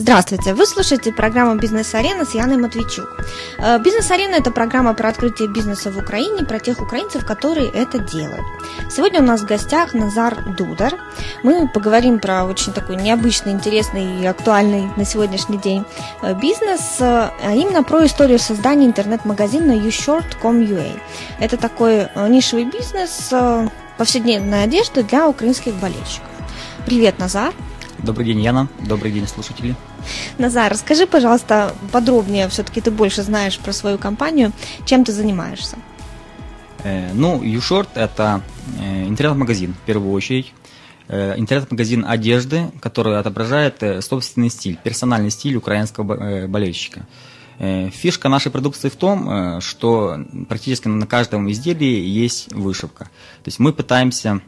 Здравствуйте! Вы слушаете программу «Бизнес-арена» с Яной Матвейчук. Э, «Бизнес-арена» – это программа про открытие бизнеса в Украине, про тех украинцев, которые это делают. Сегодня у нас в гостях Назар Дудар. Мы поговорим про очень такой необычный, интересный и актуальный на сегодняшний день э, бизнес, э, а именно про историю создания интернет-магазина ushort.com.ua. Это такой нишевый бизнес повседневной одежды для украинских болельщиков. Привет, Назар! Добрый день, Яна. Добрый день, слушатели. Назар, расскажи, пожалуйста, подробнее, все-таки ты больше знаешь про свою компанию, чем ты занимаешься? Э, ну, YouShort – это э, интернет-магазин, в первую очередь. Э, интернет-магазин одежды, который отображает э, собственный стиль, персональный стиль украинского э, болельщика. Фишка нашей продукции в том, что практически на каждом изделии есть вышивка. То есть мы пытаемся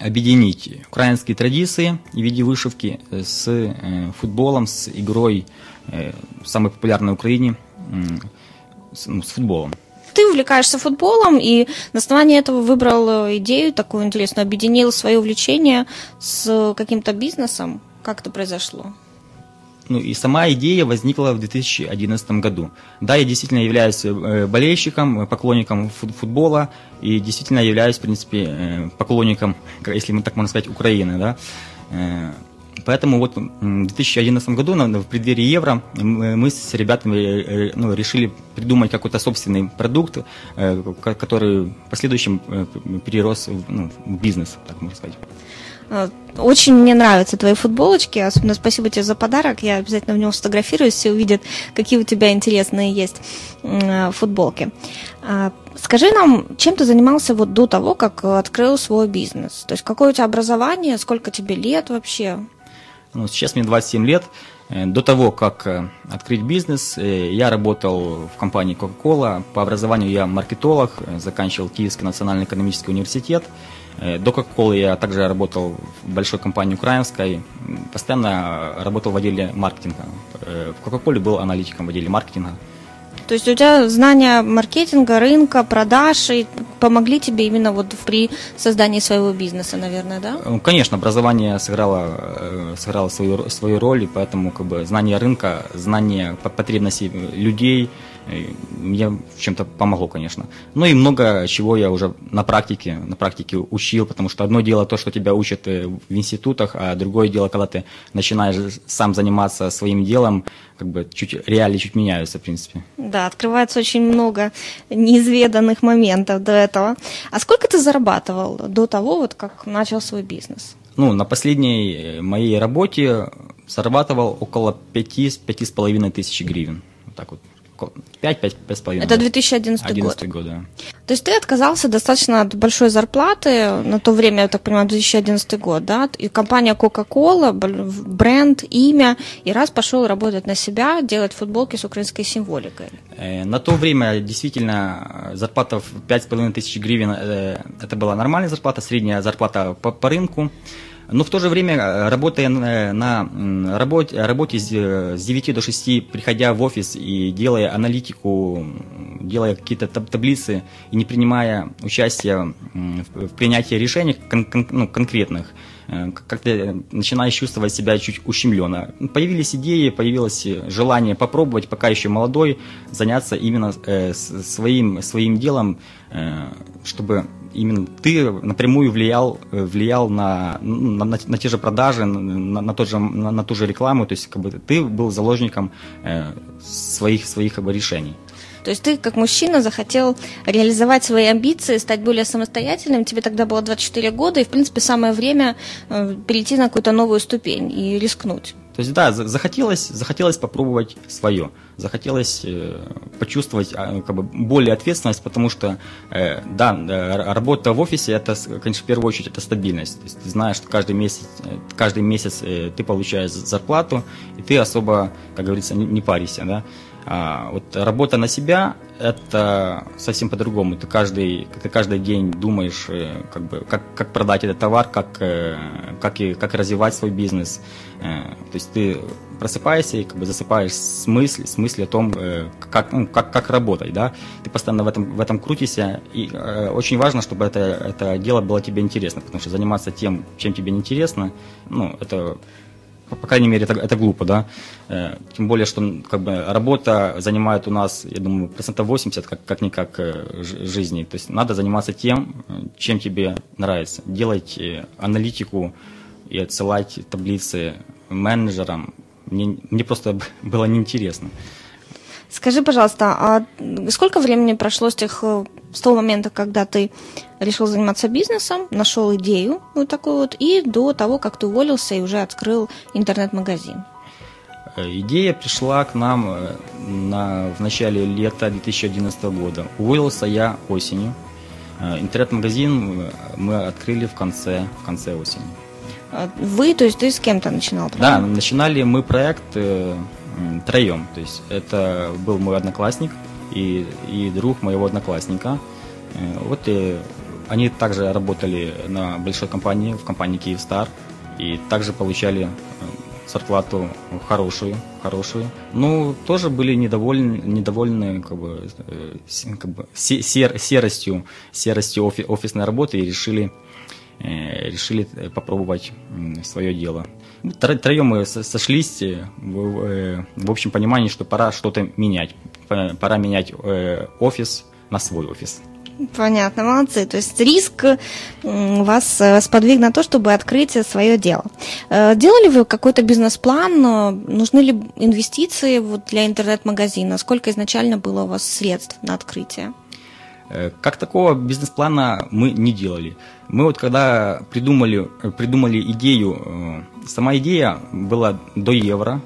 объединить украинские традиции в виде вышивки с э, футболом, с игрой самой популярной в Украине, ну, с футболом ты увлекаешься футболом и на основании этого выбрал идею такую интересную, объединил свое увлечение с каким-то бизнесом. Как это произошло? Ну и сама идея возникла в 2011 году. Да, я действительно являюсь э, болельщиком, поклонником футбола и действительно являюсь, в принципе, э, поклонником, если мы так можно сказать, Украины, да. Э, поэтому вот в 2011 году, в преддверии Евро, мы с ребятами ну, решили придумать какой-то собственный продукт, который в последующем перерос ну, в бизнес, так можно сказать. Э, очень мне нравятся твои футболочки, особенно спасибо тебе за подарок. Я обязательно в нем сфотографируюсь, все увидят, какие у тебя интересные есть э, футболки. А, скажи нам, чем ты занимался вот до того, как открыл свой бизнес? То есть какое у тебя образование, сколько тебе лет вообще? Ну, сейчас мне 27 лет. Э, до того, как открыть бизнес, я работал в компании Coca-Cola. По образованию я маркетолог, заканчивал Киевский национальный экономический университет. Э, до Coca-Cola я также работал в большой компании украинской, постоянно работал в отделе маркетинга. Э, в Coca-Cola был аналитиком в отделе маркетинга. То есть у тебя знания маркетинга, рынка, продаж и помогли тебе именно вот при создании своего бизнеса, наверное, да? Ну, конечно, образование сыграло, э, сыграло свою, свою роль, и поэтому как бы, знание рынка, знание потребностей людей – мне в чем-то помогло, конечно. Ну и много чего я уже на практике, на практике учил, потому что одно дело то, что тебя учат э, в институтах, а другое дело, когда ты начинаешь сам заниматься своим делом, как бы чуть реалии чуть меняются, в принципе. Да, открывается очень много неизведанных моментов до этого. А сколько ты зарабатывал до того, вот как начал свой бизнес? Ну, на последней э, моей работе зарабатывал около 5-5,5 тысяч гривен. Вот так вот. 5-5,5. Это 2011 11 год. да. То есть ты отказался достаточно от большой зарплаты на то время, я так понимаю, 2011 год, да? И компания Coca-Cola, бренд, имя, и раз пошел работать на себя, делать футболки с украинской символикой. Э, на то время действительно зарплата в 5,5 тысяч гривен, э, это была нормальная зарплата, средняя зарплата по, по рынку. Но в то же время, э, работая на работе, работе с 9 до 6, приходя в офис и делая аналитику, делая какие-то таблицы и не принимая участия в принятии решений кон- кон- ну, конкретных, э, как ты начинаешь чувствовать себя чуть ущемленно. Появились идеи, появилось желание попробовать, пока еще молодой, заняться именно э, своим, своим делом, чтобы именно ты напрямую влиял, э, влиял на, на, на, на те же продажи, на, на, тот же, на, на ту же рекламу, то есть как бы ты был заложником э, своих, своих как бы, решений. То есть ты, как мужчина, захотел реализовать свои амбиции, стать более самостоятельным. Тебе тогда было 24 года, и, в принципе, самое время э, перейти на какую-то новую ступень и рискнуть. То есть, да, захотелось, захотелось попробовать свое, захотелось э, почувствовать э, как бы более ответственность, потому что, э, да, э, работа в офисе, это, конечно, в первую очередь, это стабильность. То есть, ты знаешь, что каждый месяц, э, каждый месяц э, ты получаешь зарплату, и ты особо, как говорится, не, не паришься, да. А, вот работа на себя – это совсем по-другому. Ты каждый, ты каждый день думаешь, э, как, бы, как, как продать этот товар, как, э, как, и, как развивать свой бизнес. Э, то есть ты просыпаешься и как бы засыпаешь с мыслью, с мыслью о том, как, ну, как, как работать. Да? Ты постоянно в этом, в этом крутишься. И очень важно, чтобы это, это дело было тебе интересно, потому что заниматься тем, чем тебе не интересно, ну, это по крайней мере, это, это глупо, да. Э, тем более, что как бы, работа занимает у нас, я думаю, процентов 80, как, как-никак, э, жизни. То есть надо заниматься тем, чем тебе нравится. Делать аналитику и отсылать таблицы менеджерам. Мне, мне просто было неинтересно. Скажи, пожалуйста, а сколько времени прошло с тех с того момента, когда ты решил заниматься бизнесом, нашел идею вот такую вот, и до того, как ты уволился и уже открыл интернет-магазин? Э, идея пришла к нам э, на, в начале лета 2011 года. Уволился я осенью. Э, интернет-магазин мы открыли в конце, в конце осени. А вы, то есть ты с кем-то начинал? Правильно? Да, начинали мы проект э, троем. То есть это был мой одноклассник, и, и друг моего одноклассника. Э, вот и они также работали на большой компании, в компании Киевстар, и также получали э, зарплату хорошую, хорошую. Ну, тоже были недовольны, недовольны как бы, э, как бы сер, серостью, серостью офи, офисной работы и решили, решили попробовать свое дело. Троем мы сошлись в, в общем понимании, что пора что-то менять пора менять э, офис на свой офис. Понятно, молодцы. То есть риск вас э, сподвиг на то, чтобы открыть свое дело. Э, делали вы какой-то бизнес-план? Нужны ли инвестиции вот для интернет-магазина? Сколько изначально было у вас средств на открытие? Как такого бизнес-плана мы не делали. Мы вот когда придумали, придумали идею, сама идея была до евро,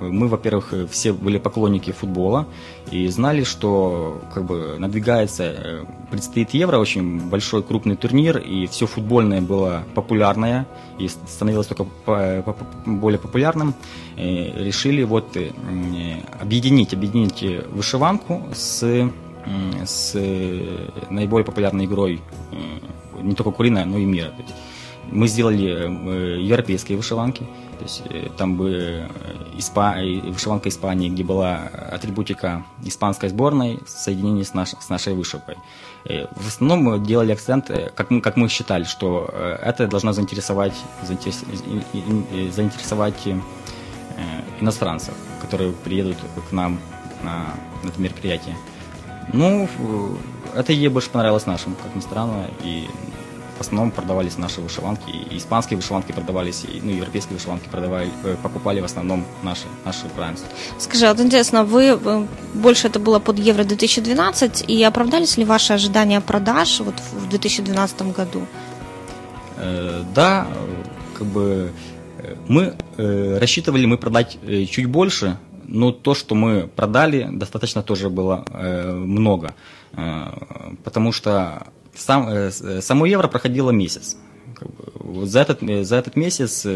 мы, во-первых, все были поклонники футбола и знали, что как бы надвигается, э, предстоит Евро, очень большой крупный турнир, и все футбольное было популярное и становилось только более популярным. И решили вот э, объединить, объединить вышиванку с с наиболее популярной игрой не только куриная, но и мира. Мы сделали европейские вышиванки, то есть э, там бы э, Испа... вышиванка Испании, где была атрибутика испанской сборной в соединении с, наш... с нашей вышивкой. Э, в основном мы делали акцент, как мы, как мы считали, что это должно заинтересовать, заинтерес... заинтересовать иностранцев, которые приедут к нам на, на это мероприятие. Ну, это ей больше понравилось нашим, как ни странно, и в основном продавались наши вышиванки, и испанские вышиванки продавались, и, ну, европейские вышиванки продавали, э, покупали в основном наши, наши бранцы. Скажи, вот интересно, вы э, больше это было под Евро 2012, и оправдались ли ваши ожидания продаж вот в 2012 году? Э, да, как бы э, мы э, рассчитывали мы продать э, чуть больше, но то, что мы продали, достаточно тоже было э, много, э, потому что сам, э, э, само евро проходило месяц. За, этот, э, за этот месяц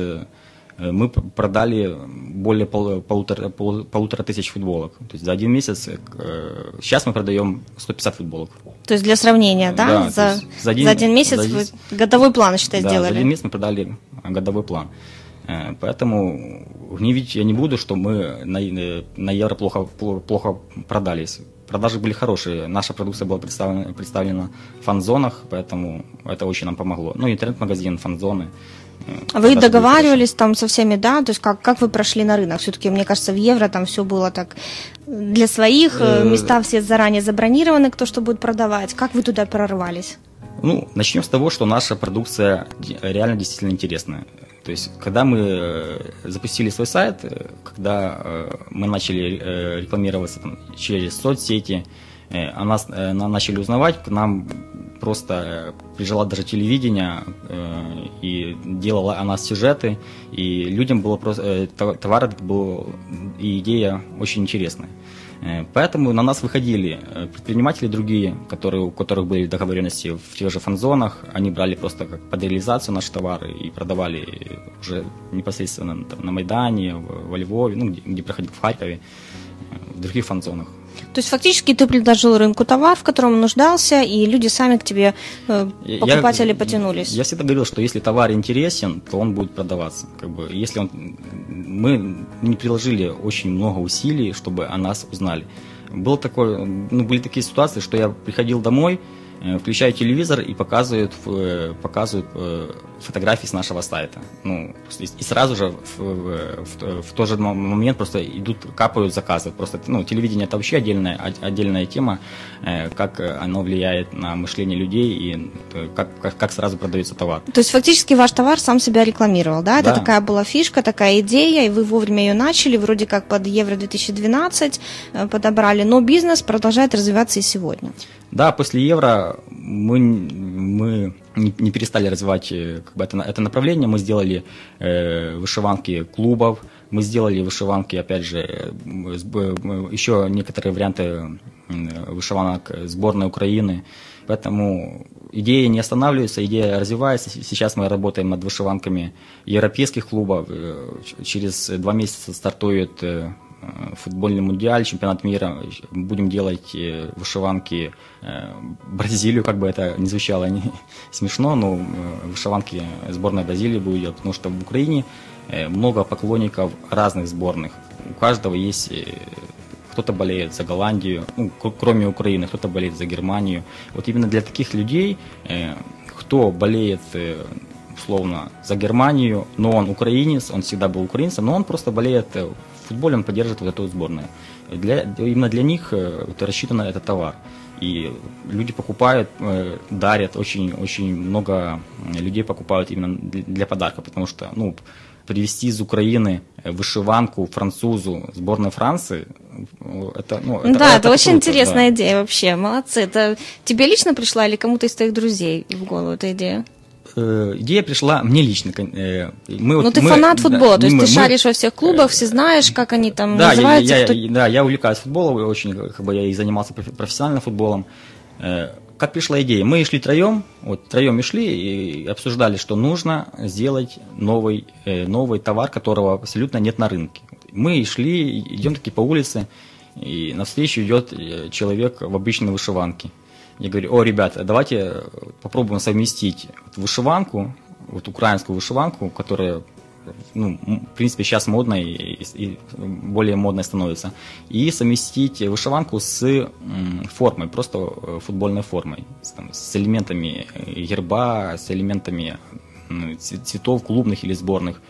мы продали более пол, полутора, пол, полутора тысяч футболок. То есть за один месяц, сейчас мы продаем 150 футболок. То есть для сравнения, да? да за, за, один, за один месяц за, вы годовой план, считай, да, сделали? за один месяц мы продали годовой план. Поэтому гневить я не буду, что мы на, на евро плохо, плохо продались продажи были хорошие. Наша продукция была представлена, представлена в фан-зонах, поэтому это очень нам помогло. Ну, интернет-магазин, фан-зоны. Э, вы договаривались там со всеми, да? То есть как, как вы прошли на рынок? Все-таки, мне кажется, в евро там все было так для своих, э, э, места все заранее забронированы, кто что будет продавать. Как вы туда прорвались? Ну, начнем с того, что наша продукция реально действительно интересная. То есть, когда мы э, запустили свой сайт, э, когда э, мы начали рекламироваться там, через соцсети, о нас начали узнавать, к нам просто приезжало даже телевидение и делало о нас сюжеты, и людям было просто товар был и идея очень интересная. Э, поэтому на нас выходили э, предприниматели другие, которые, у которых были договоренности в тех же фан-зонах. Они брали просто как под реализацию наши товары и продавали уже непосредственно на Майдане, во Львове, ну, где, где проходил в Харькове, э, в других фан-зонах. То есть фактически ты предложил рынку товар, в котором он нуждался, и люди сами к тебе, покупатели, я, потянулись. Я всегда говорил, что если товар интересен, то он будет продаваться. Как бы, если он, мы не приложили очень много усилий, чтобы о нас узнали. Было такое, ну, были такие ситуации, что я приходил домой, э, включаю телевизор и показывают, э, показывают фотографии с нашего сайта. Ну, и, сразу же в, в, в тот же момент просто идут, капают заказы. Просто, ну, телевидение это вообще отдельная, отдельная тема, э, как оно влияет на мышление людей и э, как, как, как сразу продается товар. То есть фактически ваш товар сам себя рекламировал, да? Это да. такая была фишка, такая идея, и вы вовремя ее начали, вроде как под Евро 2012 э, подобрали, но бизнес продолжает развиваться и сегодня. Да, после Евро мы, мы не, перестали развивать э, как бы, это, это направление. Мы сделали э, вышиванки клубов, мы сделали вышиванки, опять же, э, еще некоторые варианты вышиванок сборной Украины. Поэтому идея не останавливается, идея развивается. Сейчас мы работаем над вышиванками европейских клубов. Э, через два месяца стартует Э, футбольный мундиаль, чемпионат мира, будем делать э, вышиванки э, Бразилию, как бы это не звучало не смешно, но вышиванки сборной Бразилии будет делать, потому что в Украине много поклонников разных сборных. У каждого есть кто-то болеет за Голландию, ну, кроме Украины, кто-то болеет за Германию. Вот именно для таких людей, кто болеет условно за Германию, но он украинец, он всегда был украинцем, но он просто болеет футболе он поддерживает вот эту сборную. Для, именно для них э, это рассчитано этот товар. И люди покупают, э, дарят, очень, очень много людей покупают именно для подарка, потому что, ну, привезти из Украины э, вышиванку французу сборной Франции, это, ну, это, да, это, это очень круто, интересная да. идея вообще, молодцы. Это тебе лично пришла или кому-то из твоих друзей в голову эта идея? Э, идея пришла мне лично. Э, мы, ну, вот, ты мы, фанат футбола, да, то есть мы, ты шаришь во всех клубах, все знаешь, как они там да, называются. Я, кто... я, да, я увлекаюсь футболом, очень, как бы я и занимался профессионально футболом. Э, как пришла идея? Мы шли троем, вот троем и шли и обсуждали, что нужно сделать новый, новый товар, которого абсолютно нет на рынке. Мы шли, идем таки по улице, и навстречу идет человек в обычной вышиванке. Я говорю, о, ребята, давайте попробуем совместить вышиванку, вот украинскую вышиванку, которая ну, в принципе, сейчас модной и, и более модной становится, и совместить вышиванку с формой, просто э, футбольной формой, с, там, с элементами герба, с элементами цветов клубных или сборных.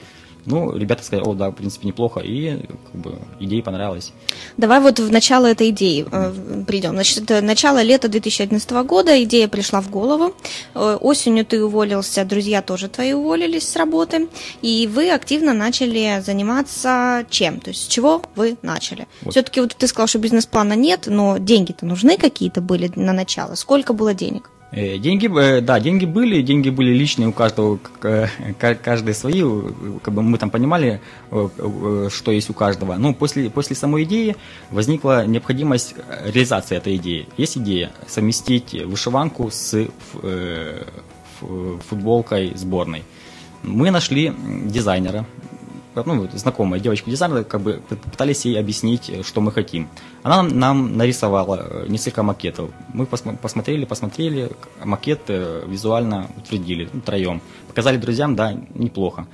Ну, ребята сказали, о, да, в принципе, неплохо, и как бы идея понравилась. Давай вот в начало этой идеи э, придем. Значит, это начало лета 2011 года, идея пришла в голову. Э, осенью ты уволился, друзья тоже твои уволились с работы, и вы активно начали заниматься чем? То есть с чего вы начали? Вот. Все-таки вот ты сказал, что бизнес-плана нет, но деньги-то нужны какие-то были на начало. Сколько было денег? Э, деньги, э, да, деньги были, деньги были личные у каждого, э, каждый свои, как бы мы там понимали, что есть у каждого. Но после, после самой идеи возникла необходимость реализации этой идеи. Есть идея совместить вышиванку с футболкой сборной. Мы нашли дизайнера, ну, знакомая девочка-дизайнер, как бы пытались ей объяснить, что мы хотим. Она нам нарисовала э, несколько макетов. Мы посмотрели, посмотрели, макет э, визуально утвердили, ну. Показали друзьям, да, неплохо.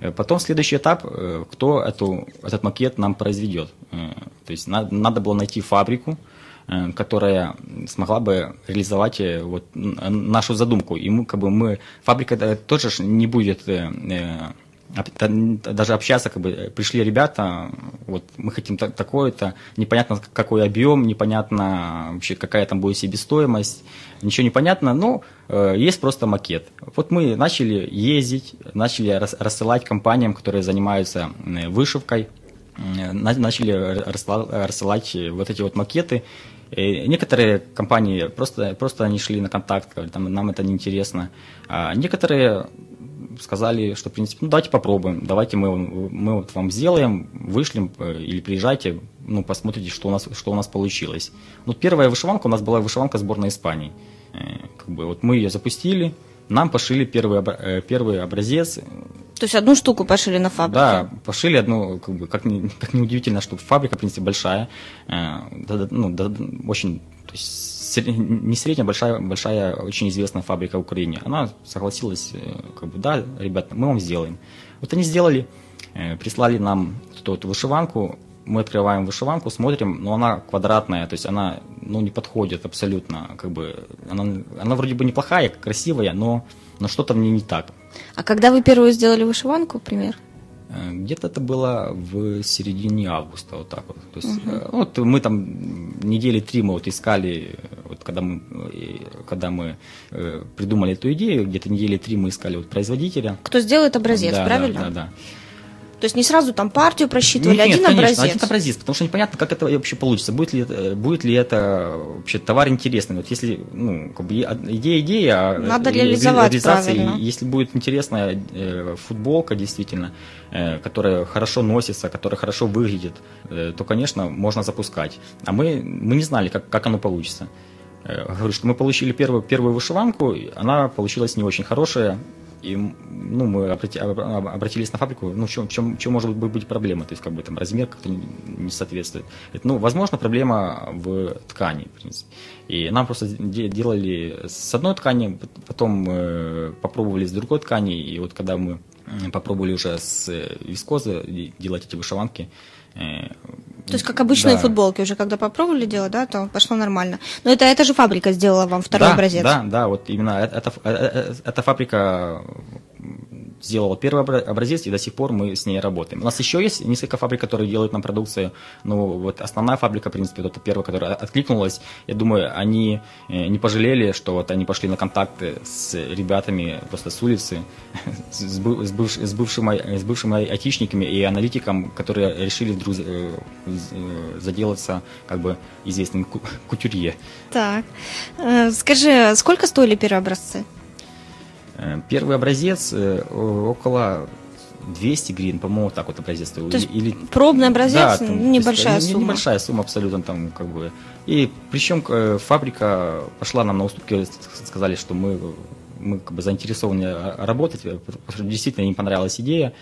Э, потом следующий этап, кто эту, этот макет нам произведет. То есть надо было найти фабрику, которая смогла бы реализовать вот нашу задумку. И мы, как бы мы, фабрика тоже не будет даже общаться, как бы пришли ребята, вот мы хотим такое-то, непонятно какой объем, непонятно вообще какая там будет себестоимость, ничего не понятно, но э, есть просто макет. Вот мы начали ездить, начали рассылать компаниям, которые занимаются вышивкой, начали рассылать вот эти вот макеты. И некоторые компании просто, просто они шли на контакт, говорили, там, нам это неинтересно. А некоторые сказали, что, в принципе, ну, давайте попробуем, давайте мы, мы вот вам сделаем, вышлем э, или приезжайте, ну, посмотрите, что у нас, что у нас получилось. Ну, первая вышиванка у нас была вышиванка сборной Испании. Э, как бы, вот мы ее запустили, нам пошили первый, э, первый образец. То есть одну штуку пошили на фабрике? Да, пошили одну, как бы, как ни, как ни удивительно, что фабрика, в принципе, большая, ну, очень, то есть не средняя, большая, большая, очень известная фабрика в Украине. Она согласилась, э, как бы, да, ребята, мы вам сделаем. Вот они сделали, э, прислали нам эту, эту вышиванку, мы открываем вышиванку, смотрим, но она квадратная, то есть она ну, не подходит абсолютно, как бы, она, она вроде бы неплохая, красивая, но, но что-то в ней не так. А когда вы первую сделали вышиванку, пример? Э, где-то это было в середине августа, вот так вот. То есть, угу. вот мы там недели три мы вот искали, вот когда мы, когда мы придумали эту идею, где-то недели три мы искали вот производителя. Кто сделает образец, да, правильно? Да, да, да. То есть не сразу там партию просчитывали, нет, один конечно, образец. один образец, потому что непонятно, как это вообще получится, будет ли это, будет ли это вообще товар интересный. Вот если, ну, как бы идея идея, а надо реализовать реализация, правильно. Если будет интересная э, футболка действительно, э, которая хорошо носится, которая хорошо выглядит, э, то, конечно, можно запускать. А мы мы не знали, как как оно получится. Э, говорю, что мы получили первую первую вышиванку, она получилась не очень хорошая. И ну, мы обратились на фабрику, ну, в чем, в чем, в чем может быть проблема, то есть, как бы там размер как-то не соответствует. Ну, возможно, проблема в ткани, в принципе. И нам просто делали с одной ткани, потом попробовали с другой ткани, и вот когда мы попробовали уже с вискозы делать эти вышиванки, то есть, как обычные да. футболки, уже когда попробовали делать, да, то пошло нормально. Но это эта же фабрика сделала вам второй да, образец. Да, да, вот именно эта, эта, эта фабрика сделала первый образец, и до сих пор мы с ней работаем. У нас еще есть несколько фабрик, которые делают нам продукцию, но вот основная фабрика, в принципе, вот это первая, которая откликнулась, я думаю, они не пожалели, что вот они пошли на контакты с ребятами просто с улицы, с, быв, с, бывшими, с бывшими айтишниками и аналитиком, которые решили вдруг заделаться как бы известным кутюрье. Так, скажи, сколько стоили первые образцы? Первый образец около 200 гривен, по-моему, так вот образец стоил. То есть Или, пробный образец, да, там, небольшая есть, сумма. Небольшая сумма абсолютно там как бы. И причем фабрика пошла нам на уступки, сказали, что мы, мы как бы заинтересованы работать, потому что действительно им понравилась идея.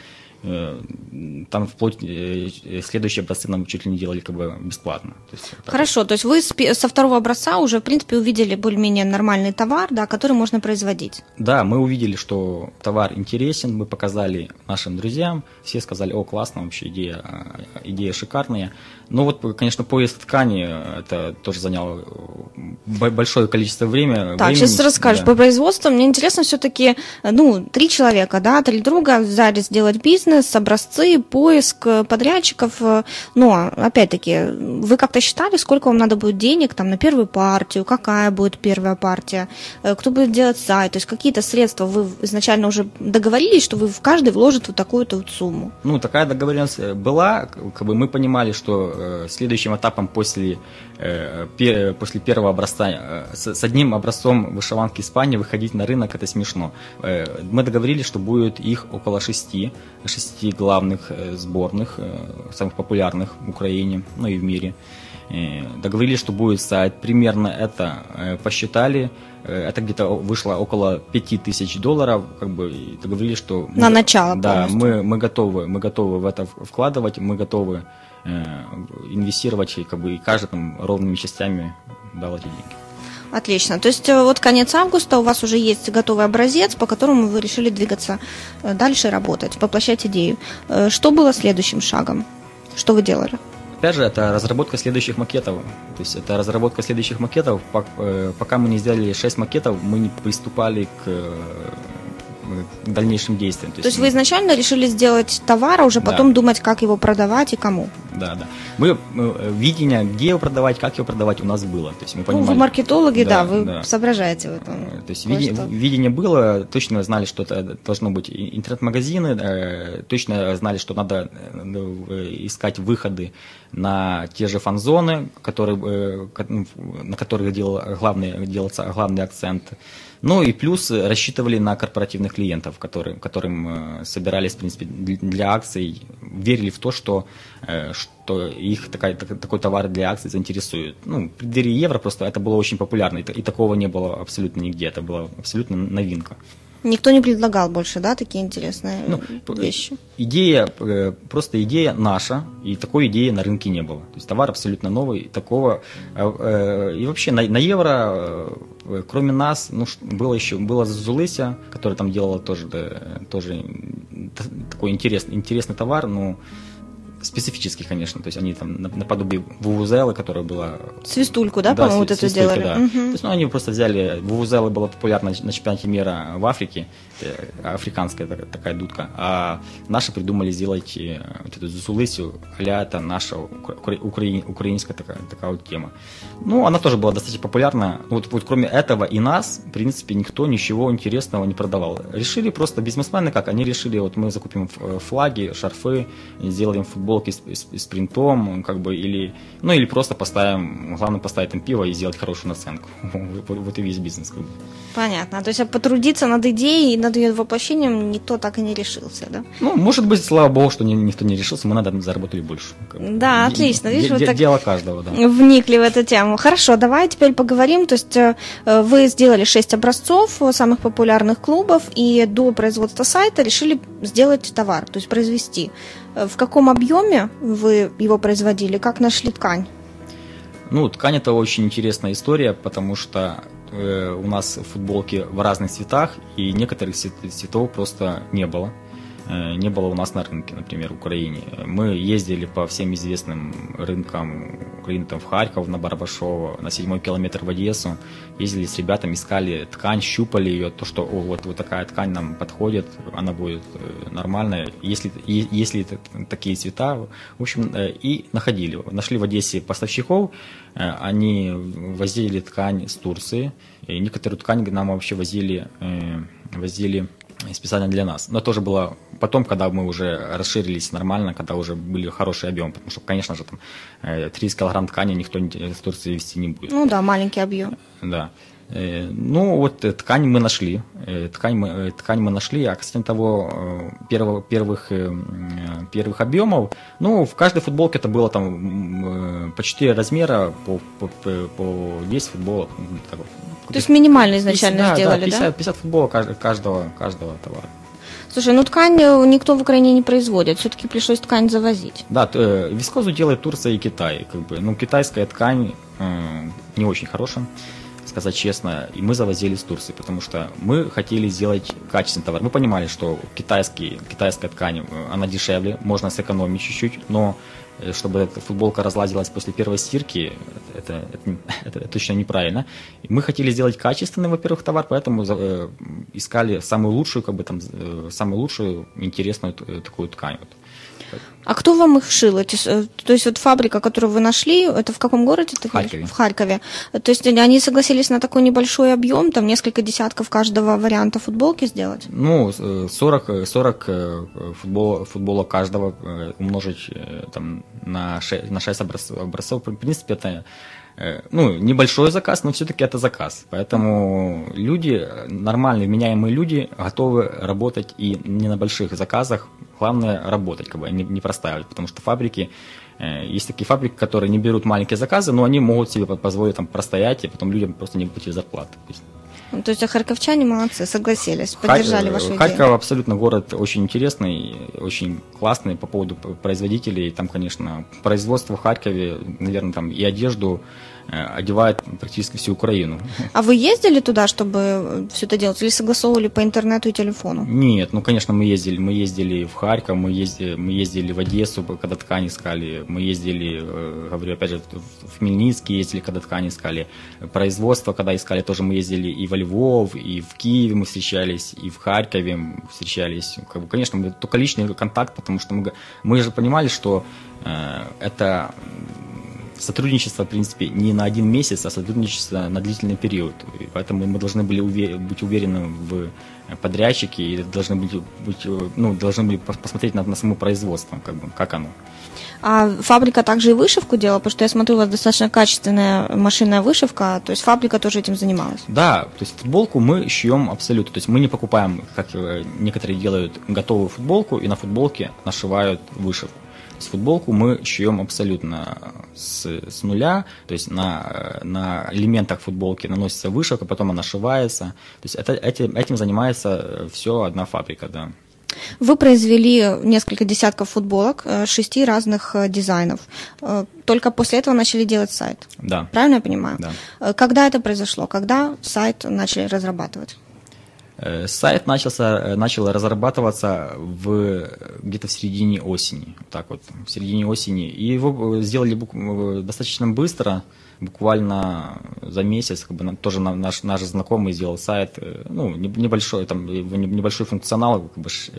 Там вплоть следующие образцы нам чуть ли не делали как бы бесплатно. То есть, Хорошо, вот. то есть вы со второго образца уже, в принципе, увидели более-менее нормальный товар, да, который можно производить. Да, мы увидели, что товар интересен, мы показали нашим друзьям, все сказали, о, классно, вообще идея, идея шикарная. Ну вот, конечно, поиск ткани, это тоже заняло большое количество времени. Так, времени. сейчас расскажешь. Да. По производству мне интересно все-таки, ну, три человека, да, три друга взялись делать бизнес, образцы, поиск подрядчиков. Но, опять-таки, вы как-то считали, сколько вам надо будет денег там на первую партию, какая будет первая партия, кто будет делать сайт, то есть какие-то средства вы изначально уже договорились, что вы в каждый вложит вот такую-то вот сумму? Ну, такая договоренность была, как бы мы понимали, что следующим этапом после, после первого образца, с одним образцом вышиванки Испании выходить на рынок, это смешно. Мы договорились, что будет их около шести, шести главных сборных, самых популярных в Украине, ну и в мире. Договорились, что будет сайт, примерно это посчитали, это где-то вышло около 5000 долларов, как бы договорились, что... На мы, начало Да, мы, мы, готовы, мы готовы в это вкладывать, мы готовы Э, инвестировать и как бы и каждый там ровными частями дал эти деньги. Отлично. То есть э, вот конец августа у вас уже есть готовый образец, по которому вы решили двигаться э, дальше работать, воплощать идею. Что было следующим шагом? Что вы делали? Опять же, это разработка следующих макетов. То есть это разработка следующих макетов. Пока мы не сделали 6 макетов, мы не приступали к дальнейшим действиям. То, То есть, вы изначально решили сделать товар, а уже потом да. думать, как его продавать и кому? Да, да. Мы, мы видение, где его продавать, как его продавать у нас было. То есть мы понимали, ну, вы маркетологи, да, да вы да. соображаете в этом. Э, то есть видение, видение было, точно знали, что это должно быть интернет-магазины, э, точно знали, что надо э, искать выходы на те же фан-зоны, которые, ну, на которых делал главный, делался главный акцент. Ну и плюс рассчитывали на корпоративных клиентов, которые, которым э, собирались, в принципе, для акций, верили в то, что, э, что их такая, такой товар для акций заинтересует. Ну, в преддверии евро просто это было очень популярно, и такого не было абсолютно нигде, это была абсолютно новинка. Никто не предлагал больше, да, такие интересные ну, вещи? Идея, э, просто идея наша, и такой идеи на рынке не было. То есть товар абсолютно новый, такого... Э, э, и вообще на, на евро, кроме нас, ну, было еще, было Зулыся, которая там делала тоже, тоже такой интересный, интересный товар, но специфических, конечно. То есть они там наподобие Вувузелы, которая была... Свистульку, да, да по-моему, вот это сделали? Да. Угу. То есть, ну, они просто взяли... Вувузела была популярна на чемпионате мира в Африке, африканская такая дудка, а наши придумали сделать э, вот эту зусулысю, а это наша украин, украинская такая, такая вот тема. Ну, она тоже была достаточно популярна. Вот, вот кроме этого и нас, в принципе, никто ничего интересного не продавал. Решили просто бизнесмены как? Они решили, вот мы закупим флаги, шарфы, сделаем футболки с, с, с принтом, как бы, или, ну, или просто поставим, главное поставить там пиво и сделать хорошую наценку. Вот, вот и весь бизнес. Как бы. Понятно. То есть а потрудиться над идеей над ее воплощением никто так и не решился, да? Ну, может быть, слава богу, что никто не решился, мы надо заработали больше. Да, отлично. Видишь, вот так дело каждого, да. Вникли в эту тему. Хорошо, давай теперь поговорим. То есть э, вы сделали шесть образцов самых популярных клубов и до производства сайта решили сделать товар, то есть произвести. Э, в каком объеме вы его производили? Как нашли ткань? Ну, ткань это очень интересная история, потому что э, у нас футболки в разных цветах, и некоторых цветов просто не было. Э, не было у нас на рынке, например, в Украине. Мы ездили по всем известным рынкам Украины, там, в Харьков, на Барбашово, на седьмой километр в Одессу. Ездили с ребятами, искали ткань, щупали ее, то, что о, вот, вот такая ткань нам подходит, она будет э, нормальная. Если, если такие цвета, в общем, э, и находили. Нашли в Одессе поставщиков, они возили ткань с Турции, и некоторую ткань нам вообще возили, возили специально для нас. Но тоже было потом, когда мы уже расширились нормально, когда уже были хороший объем, потому что, конечно же, там 30 э, килограмм ткани никто в Турции вести не будет. Ну да, маленький объем. Да. Э, ну, вот э, ткань мы нашли. Ткань мы, ткань мы нашли, а кстати того первых, первых, первых объемов, ну, в каждой футболке это было там по 4 размера, по, по, по 10 футболок. То есть минимально изначально 50, сделали, да? 50, да? 50 футболок каждого, каждого товара. Слушай, ну ткань никто в Украине не производит, все-таки пришлось ткань завозить. Да, э, вискозу делает Турция и Китай, как бы. Ну, китайская ткань э, не очень хорошая, сказать честно, и мы завозили с Турции, потому что мы хотели сделать качественный товар. Мы понимали, что китайский, китайская ткань, э, она дешевле, можно сэкономить чуть-чуть, но Э, чтобы эта футболка разладилась после первой стирки, это, это, это, точно неправильно. Мы хотели сделать качественный, во-первых, товар, поэтому э, искали самую лучшую, как бы там, э, самую лучшую, интересную э, такую ткань. Вот. А кто вам их шил? Эти, э, то есть вот фабрика, которую вы нашли, это в каком городе? В Харькове. В Харькове. То есть они согласились на такой небольшой объем, там несколько десятков каждого варианта футболки сделать? Ну, 40, 40 футбола, футбола каждого умножить там, на 6, на 6 образцов, образцов. В принципе, это ну, небольшой заказ, но все-таки это заказ. Поэтому люди, нормальные, вменяемые люди, готовы работать и не на больших заказах, Главное работать, как бы, а не, не простаивать, потому что фабрики, э, есть такие фабрики, которые не берут маленькие заказы, но они могут себе позволить там простоять, и потом людям просто не платить зарплаты. То есть, ну, то есть а харьковчане молодцы, согласились, поддержали Хар... вашу идею. Харьков абсолютно город очень интересный, очень классный по поводу производителей. Там, конечно, производство в Харькове, наверное, там и одежду Э, одевает практически всю Украину. А вы ездили туда, чтобы все это делать, или согласовывали по интернету и телефону? Нет, ну, конечно, мы ездили. Мы ездили в Харьков, мы ездили, мы ездили в Одессу, когда ткани искали. Мы ездили, э, говорю, опять же, в Хмельницкий ездили, когда ткани искали. Производство, когда искали, тоже мы ездили и во Львов, и в Киеве мы встречались, и в Харькове встречались. Как бы, конечно, мы только личный контакт, потому что мы, мы же понимали, что э, это сотрудничество, в принципе, не на один месяц, а сотрудничество на длительный период. И поэтому мы должны были увер... быть уверены в подрядчике и должны были, быть, ну, должны были посмотреть на, на само производство, как, бы, как оно. А фабрика также и вышивку делала, потому что я смотрю, у вас достаточно качественная машинная вышивка, то есть фабрика тоже этим занималась? Да, то есть футболку мы шьем абсолютно, то есть мы не покупаем, как э, некоторые делают, готовую футболку и на футболке нашивают вышивку. С футболку мы шьем абсолютно с, с нуля, то есть на, на элементах футболки наносится вышивка, потом она шивается. То есть это, этим, этим занимается все одна фабрика, да. Вы произвели несколько десятков футболок, э, шести разных э, дизайнов. Э, только после этого начали делать сайт. Да. Правильно я понимаю? Да. Когда это произошло? Когда сайт начали разрабатывать? Э, сайт начался, э, начал разрабатываться в, где-то в середине осени, так вот, в середине осени. И его сделали достаточно быстро, буквально за месяц, как бы тоже наш, наш знакомый сделал сайт, э, ну, небольшой, там, небольшой функционал, как бы 6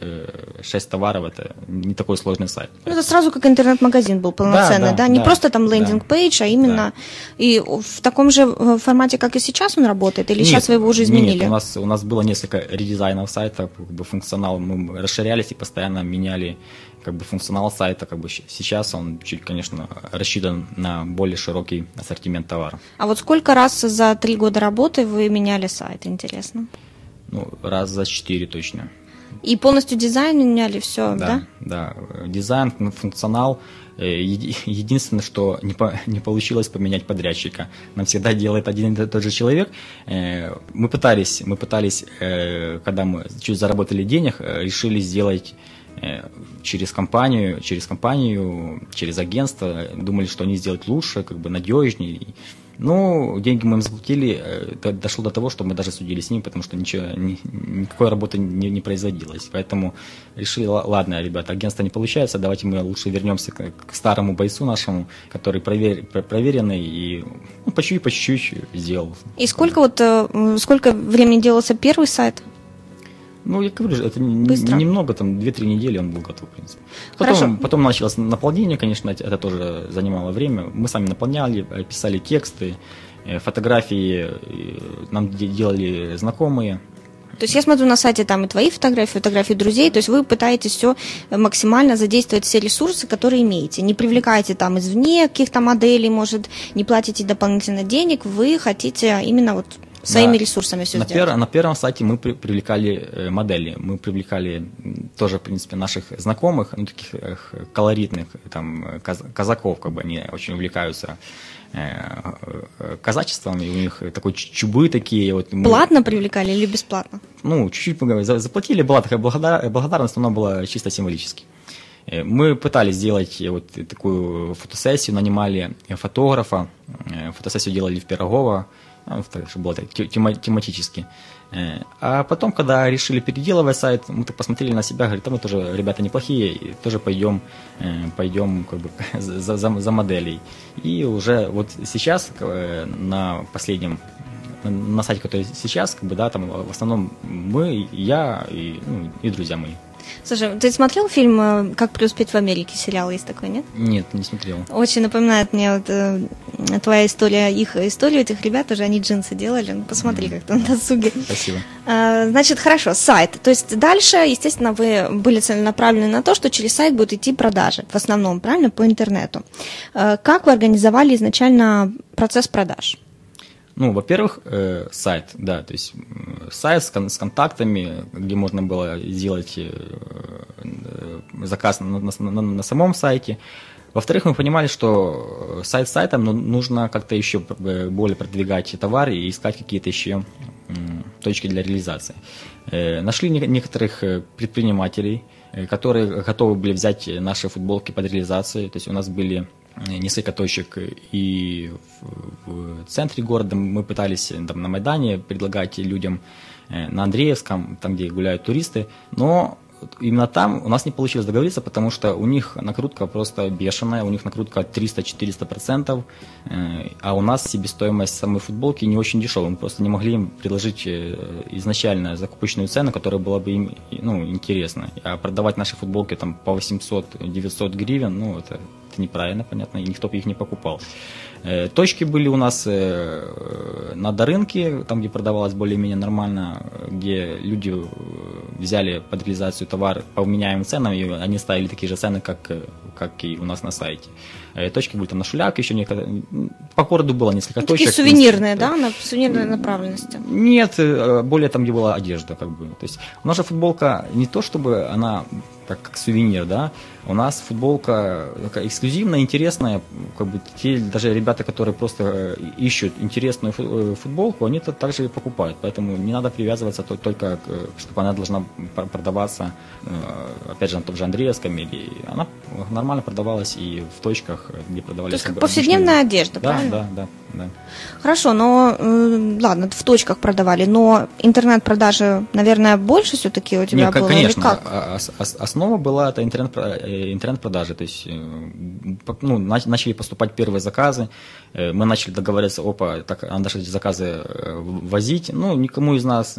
э, товаров, это не такой сложный сайт. Ну, это сразу как интернет-магазин был полноценный, да? да, да не да, просто там landing page, да, а именно да. и в таком же э, формате, как и сейчас он работает, или нет, сейчас вы его уже изменили? Нет, у нас, у нас было несколько редизайнов сайта, как бы функционал, мы расширялись и постоянно меняли как бы функционал сайта, как бы сейчас он чуть, конечно, рассчитан на более широкий ассортимент товаров. А вот сколько раз за три года работы вы меняли сайт, интересно? Ну, раз за четыре точно. И полностью дизайн меняли все, да? Да, да. Дизайн, функционал. Э, единственное, что не, по, не получилось поменять подрядчика. Нам всегда делает один и тот же человек. Э, мы пытались, мы пытались, э, когда мы чуть заработали денег, решили сделать через компанию, через компанию, через агентство, думали, что они сделают лучше, как бы надежнее. Ну, деньги мы им заплатили, э, дошло до того, что мы даже судили с ними, потому что ничего, ни, никакой работы не, не производилось. Поэтому решили, ладно, ребята, агентство не получается, давайте мы лучше вернемся к, к старому бойцу нашему, который провер, проверенный и ну, по чуть-чуть, по чуть-чуть сделал. И сколько вот, э, сколько времени делался первый сайт? Ну, я говорю, это Быстро. немного, там 2-3 недели он был готов, в принципе. Потом, Хорошо. потом началось наполнение, конечно, это тоже занимало время. Мы сами наполняли, э, писали тексты, э, фотографии э, нам делали знакомые. То есть я смотрю на сайте там и твои фотографии, фотографии друзей, то есть вы пытаетесь все максимально задействовать все ресурсы, которые имеете. Не привлекаете там извне каких-то моделей, может, не платите дополнительно денег, вы хотите именно вот Своими да. ресурсами все на сделать. Пер, на первом сайте мы при, привлекали э, модели, мы привлекали тоже, в принципе, наших знакомых, ну, таких колоритных, там, каз, казаков, как бы они очень увлекаются э, э, казачеством, и у них такой чубы такие. Вот мы... Платно привлекали или бесплатно? Ну, чуть-чуть мы заплатили, была такая благодар, благодарность, но она была чисто символически. Мы пытались сделать вот такую фотосессию, нанимали фотографа, фотосессию делали в Пирогово, чтобы было так, тема, тематически. Э, а потом, когда решили переделывать сайт, мы так посмотрели на себя, говорит, а мы тоже ребята неплохие, и тоже пойдем, э, пойдем как бы за, за, за моделей. И уже вот сейчас э, на последнем на сайте, который сейчас, как бы, да, там в основном мы, я и, ну, и друзья мои. Слушай, ты смотрел фильм э, «Как преуспеть в Америке»? Сериал есть такой, нет? Нет, не смотрел. Очень напоминает мне вот э, твоя история, их историю этих ребят, уже они джинсы делали. Ну, посмотри, mm-hmm. как-то на досуге. Спасибо. А, значит, хорошо, сайт. То есть дальше, естественно, вы были целенаправлены на то, что через сайт будут идти продажи, в основном, правильно, по интернету. А, как вы организовали изначально процесс продаж? Ну, во-первых, э, сайт, да, то есть сайт с, кон- с контактами, где можно было сделать э, э, заказ на, на, на, самом сайте. Во-вторых, мы понимали, что сайт сайтом, но нужно как-то еще более продвигать товары и искать какие-то еще точки для реализации. Нашли не- некоторых предпринимателей, которые готовы были взять наши футболки под реализацию. То есть у нас были несколько точек и в, в центре города. Мы пытались там, на Майдане предлагать людям э, на Андреевском, там, где гуляют туристы, но именно там у нас не получилось договориться, потому что у них накрутка просто бешеная, у них накрутка 300-400%, э, а у нас себестоимость самой футболки не очень дешевая. Мы просто не могли им предложить э, изначально закупочную цену, которая была бы им ну, интересна. А продавать наши футболки там по 800-900 гривен, ну, это это неправильно, понятно, и никто бы их не покупал. Э, точки были у нас э, на Дорынке, там, где продавалось более-менее нормально, где люди э, взяли под реализацию товар по вменяемым ценам, и они ставили такие же цены, как, как и у нас на сайте. Точки были там на Шуляк, еще некогда. По городу было несколько Такие точек. Такие сувенирные, да, на сувенирной направленности? Нет, более там, где была одежда, как бы. То есть у нас же футболка не то, чтобы она как, как сувенир, да, у нас футболка такая эксклюзивная, интересная, как бы те даже ребята, которые просто э, ищут интересную э, футболку, они это также и покупают, поэтому не надо привязываться только, чтобы она должна продаваться, э, опять же, на том же Андреевском, или она нормально продавалась и в точках, где продавались. То есть как повседневная одежда, да, правильно? Да, да, да. Хорошо, но э, ладно, в точках продавали, но интернет-продажи, наверное, больше все-таки у тебя Нет, было? конечно. Как? а- ос- ос- Основа была это интернет, э, интернет-продажи. То есть э, ну, нач- начали поступать первые заказы. Мы начали договариваться, опа, так, надо эти заказы возить. Ну, никому из нас,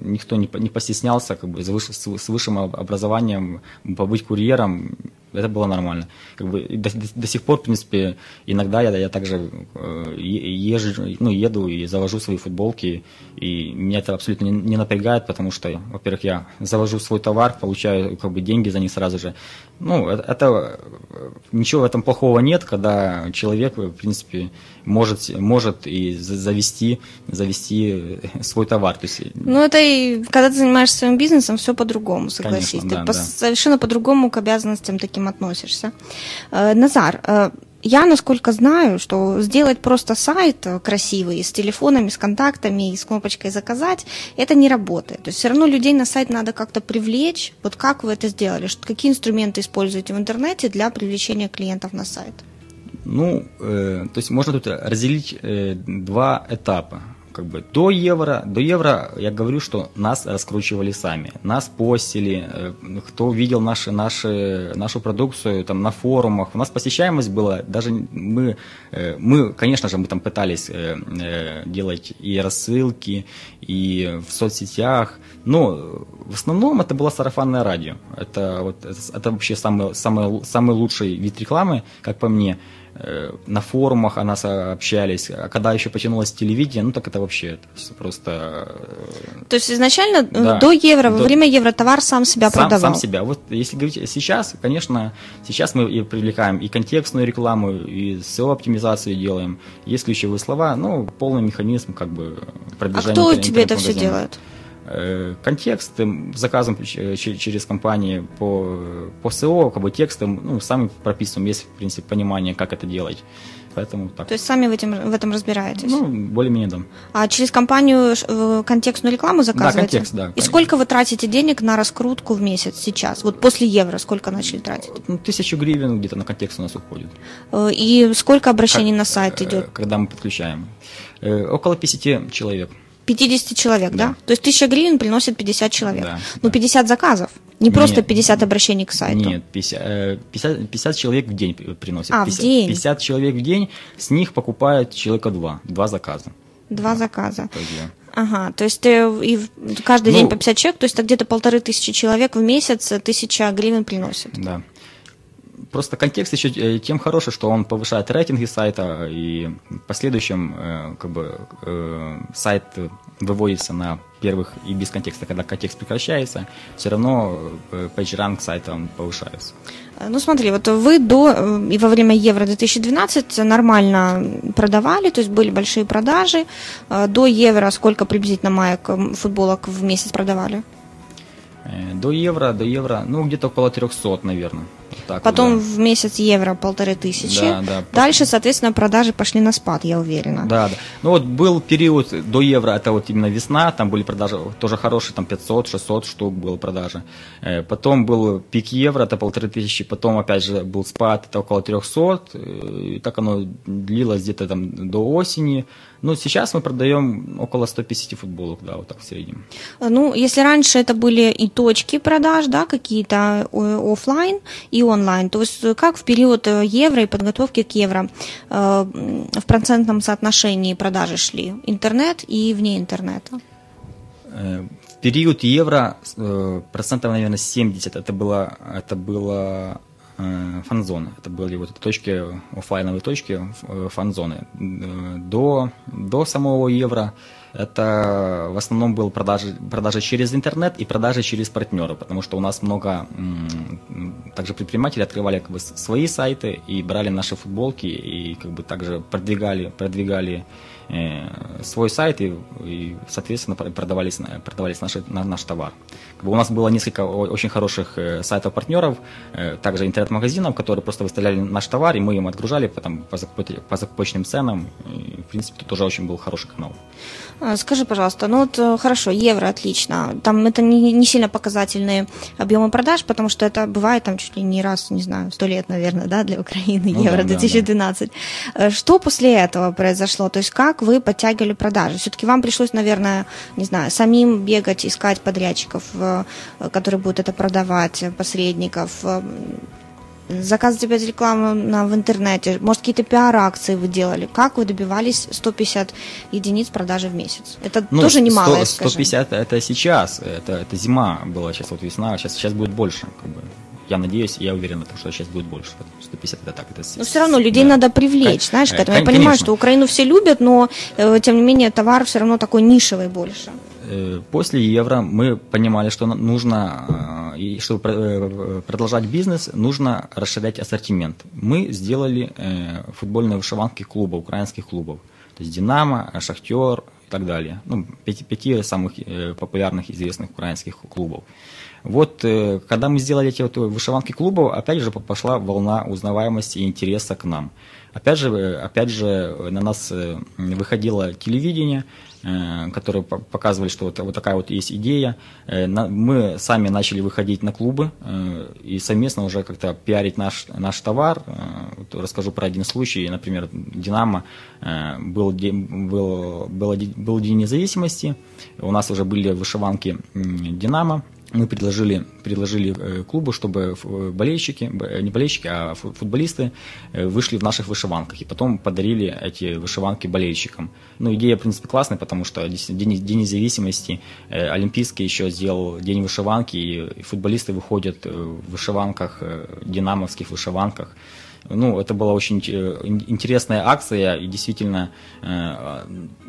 никто не, не постеснялся как бы, с высшим об- образованием побыть курьером. Это было нормально. Как бы, до, до- до сих пор, в принципе, иногда я, я также э, езжу, ну, еду и завожу свои футболки, и меня это абсолютно не, не напрягает, потому что, во-первых, я завожу свой товар, получаю как бы деньги за них сразу же. Ну, это, это, э, ничего в этом плохого нет, когда человек, в принципе, может, может и за- завести, завести свой товар. То есть, Ну, это и когда ты занимаешься своим бизнесом, все по-другому, согласись. Конечно, ты да, по- совершенно по-другому к обязанностям таким относишься. Э, Назар, э, я, насколько знаю, что сделать просто сайт красивый, с телефонами, с контактами и с кнопочкой «Заказать» – это не работает. То есть все равно людей на сайт надо как-то привлечь. Вот как вы это сделали? Какие инструменты используете в интернете для привлечения клиентов на сайт? Ну, э, то есть можно тут разделить э, два этапа. Как бы до евро, до евро я говорю, что нас раскручивали сами, нас постили, э, кто видел наши, наши, нашу продукцию там на форумах, у нас посещаемость была, даже мы, э, мы, конечно же, мы там пытались э, делать и рассылки, и в соцсетях, но в основном это было сарафанное радио, это, вот, это, вообще самый, самый, самый лучший вид рекламы, как по мне, на форумах о нас общались, а когда еще потянулось телевидение, ну так это вообще это просто э, То есть изначально э, Да. до евро, во До- время евро товар сам себя сам, продавал? сам себя. Вот если говорить сейчас, конечно, сейчас мы и привлекаем и контекстную рекламу, и SEO-оптимизацию делаем, есть ключевые слова, ну, полный механизм как бы А продвижения кто интернет- тебе это все делает? Э, контекст, э, заказом ч- через компании по, по SEO, как бы текстом, ну, сами прописываем, есть, в принципе, понимание, как это делать. Поэтому так. То есть сами в, этим, в этом разбираетесь? ну, более-менее, да. А через компанию э, контекстную рекламу заказываете? контекст, да, И конечно. сколько вы тратите денег на раскрутку в месяц сейчас? Вот после евро сколько начали тратить? Ну, тысячу гривен где-то на контекст у нас уходит. Э, И сколько обращений Как- на сайт э, идет? Когда мы подключаем. Э, Около 50 человек. 50 человек, да? Да. То есть 1000 гривен приносит 50 человек. Да, ну, да. 50 заказов. Не просто Нет. 50 обращений к сайту. Нет, 50, э, 50, 50 человек в день п- приносят. А, в 50, день. 50 человек в день, с них покупают человека два, два заказа. Два заказа. Да. Ага, то есть э, и в- каждый Ну, день по 50 человек, то есть это где-то полторы тысячи человек в месяц, э, тысяча гривен приносит. Да. Просто контекст еще э, тем хороший, что он повышает рейтинги сайта, и в последующем э, как бы, э, сайт выводится на первых и без контекста. Когда контекст прекращается, все равно PageRank сайта он повышается. Ну, смотри, вот вы до и во время Евро 2012 нормально продавали, то есть были большие продажи. До Евро сколько приблизительно маек футболок в месяц продавали? До евро, до евро, ну где-то около 300, наверное. Вот так вот, Потом да. в месяц евро полторы тысячи. Да, да. Дальше, соответственно, продажи пошли на спад, я уверена. Да, да. Ну вот был период до евро, это вот именно весна, там были продажи тоже хорошие, там 500-600 штук было продажи. Э, Потом был пик евро, это полторы тысячи, потом опять же был спад, это около 300, э, и так оно длилось где-то там до осени. Ну, сейчас мы продаем около 150 футболок, да, вот так в среднем. Э, Ну, если раньше это были и точки продаж, да, какие-то офлайн и онлайн, то есть э, как в период э, евро и подготовки к евро э, в процентном соотношении продажи шли? Интернет и вне интернета? В период евро э, процентов, наверное, 70 это было, это было фан-зоны. Это были вот точки, офлайновые точки, э, фан-зоны. Э, До, до самого евро это в основном был продажи, продажи через интернет и продажи через партнеров, потому что у нас много также предприниматели открывали как бы свои сайты и брали наши футболки и как бы также продвигали, продвигали э, свой сайт и, и соответственно, продавались, продавались наши, на, наш товар. Как бы у нас было несколько очень хороших э, сайтов-партнеров, э, также интернет-магазинов, которые просто выставляли наш товар, и мы им отгружали потом по, по закупочным ценам. И, в принципе, это тоже очень был хороший канал. А, скажи, пожалуйста, ну вот э, хорошо, евро отлично. Там это не, не сильно показательные объемы продаж, потому что это бывает там чуть ли не раз, не знаю, сто лет, наверное, да, для Украины, ну, евро да, 2012. Да, да. Что после этого произошло? То есть как вы подтягивали продажи? Все-таки вам пришлось, наверное, не знаю, самим бегать, искать подрядчиков, э, которые будут это продавать, посредников, э, заказывать опять рекламу на, в интернете, может, какие-то пиар-акции вы делали. Как вы добивались 150 единиц продажи в месяц? Это ну, тоже немало, 100, 150 это сейчас, это, это зима была, сейчас вот весна, сейчас, сейчас будет больше. Как бы. Я надеюсь, я уверен, что сейчас будет больше. 150 это так. Это, но все равно людей да. надо привлечь, знаешь, к этому. Я конечно. понимаю, что Украину все любят, но э, тем не менее товар все равно такой нишевый больше. Э, после евро мы понимали, что нужно, э, чтобы э, продолжать бизнес, нужно расширять ассортимент. Мы сделали футбольные вышиванки клубов, украинских клубов. То есть «Динамо», «Шахтер» и так далее. Ну, пяти, пяти самых популярных известных украинских клубов. Вот когда мы сделали эти вот вышиванки клубов, опять же пошла волна узнаваемости и интереса к нам. Опять же, опять же на нас выходило телевидение, которые показывали, что вот, вот такая вот есть идея. Э, мы сами начали выходить на клубы э, и совместно уже как-то пиарить наш, наш товар. Вот расскажу про один случай. Например, «Динамо» был, был, был, был День независимости. У нас уже были вышиванки «Динамо» мы предложили, предложили э, клубу, чтобы э, болельщики, не болельщики, а футболисты э, вышли в наших вышиванках и потом подарили эти вышиванки болельщикам. Ну, идея, в принципе, классная, потому что День, день независимости, Олимпийский еще сделал День вышиванки, и футболисты выходят в вышиванках, динамовских вышиванках. Ну, это была очень интересная акция, и действительно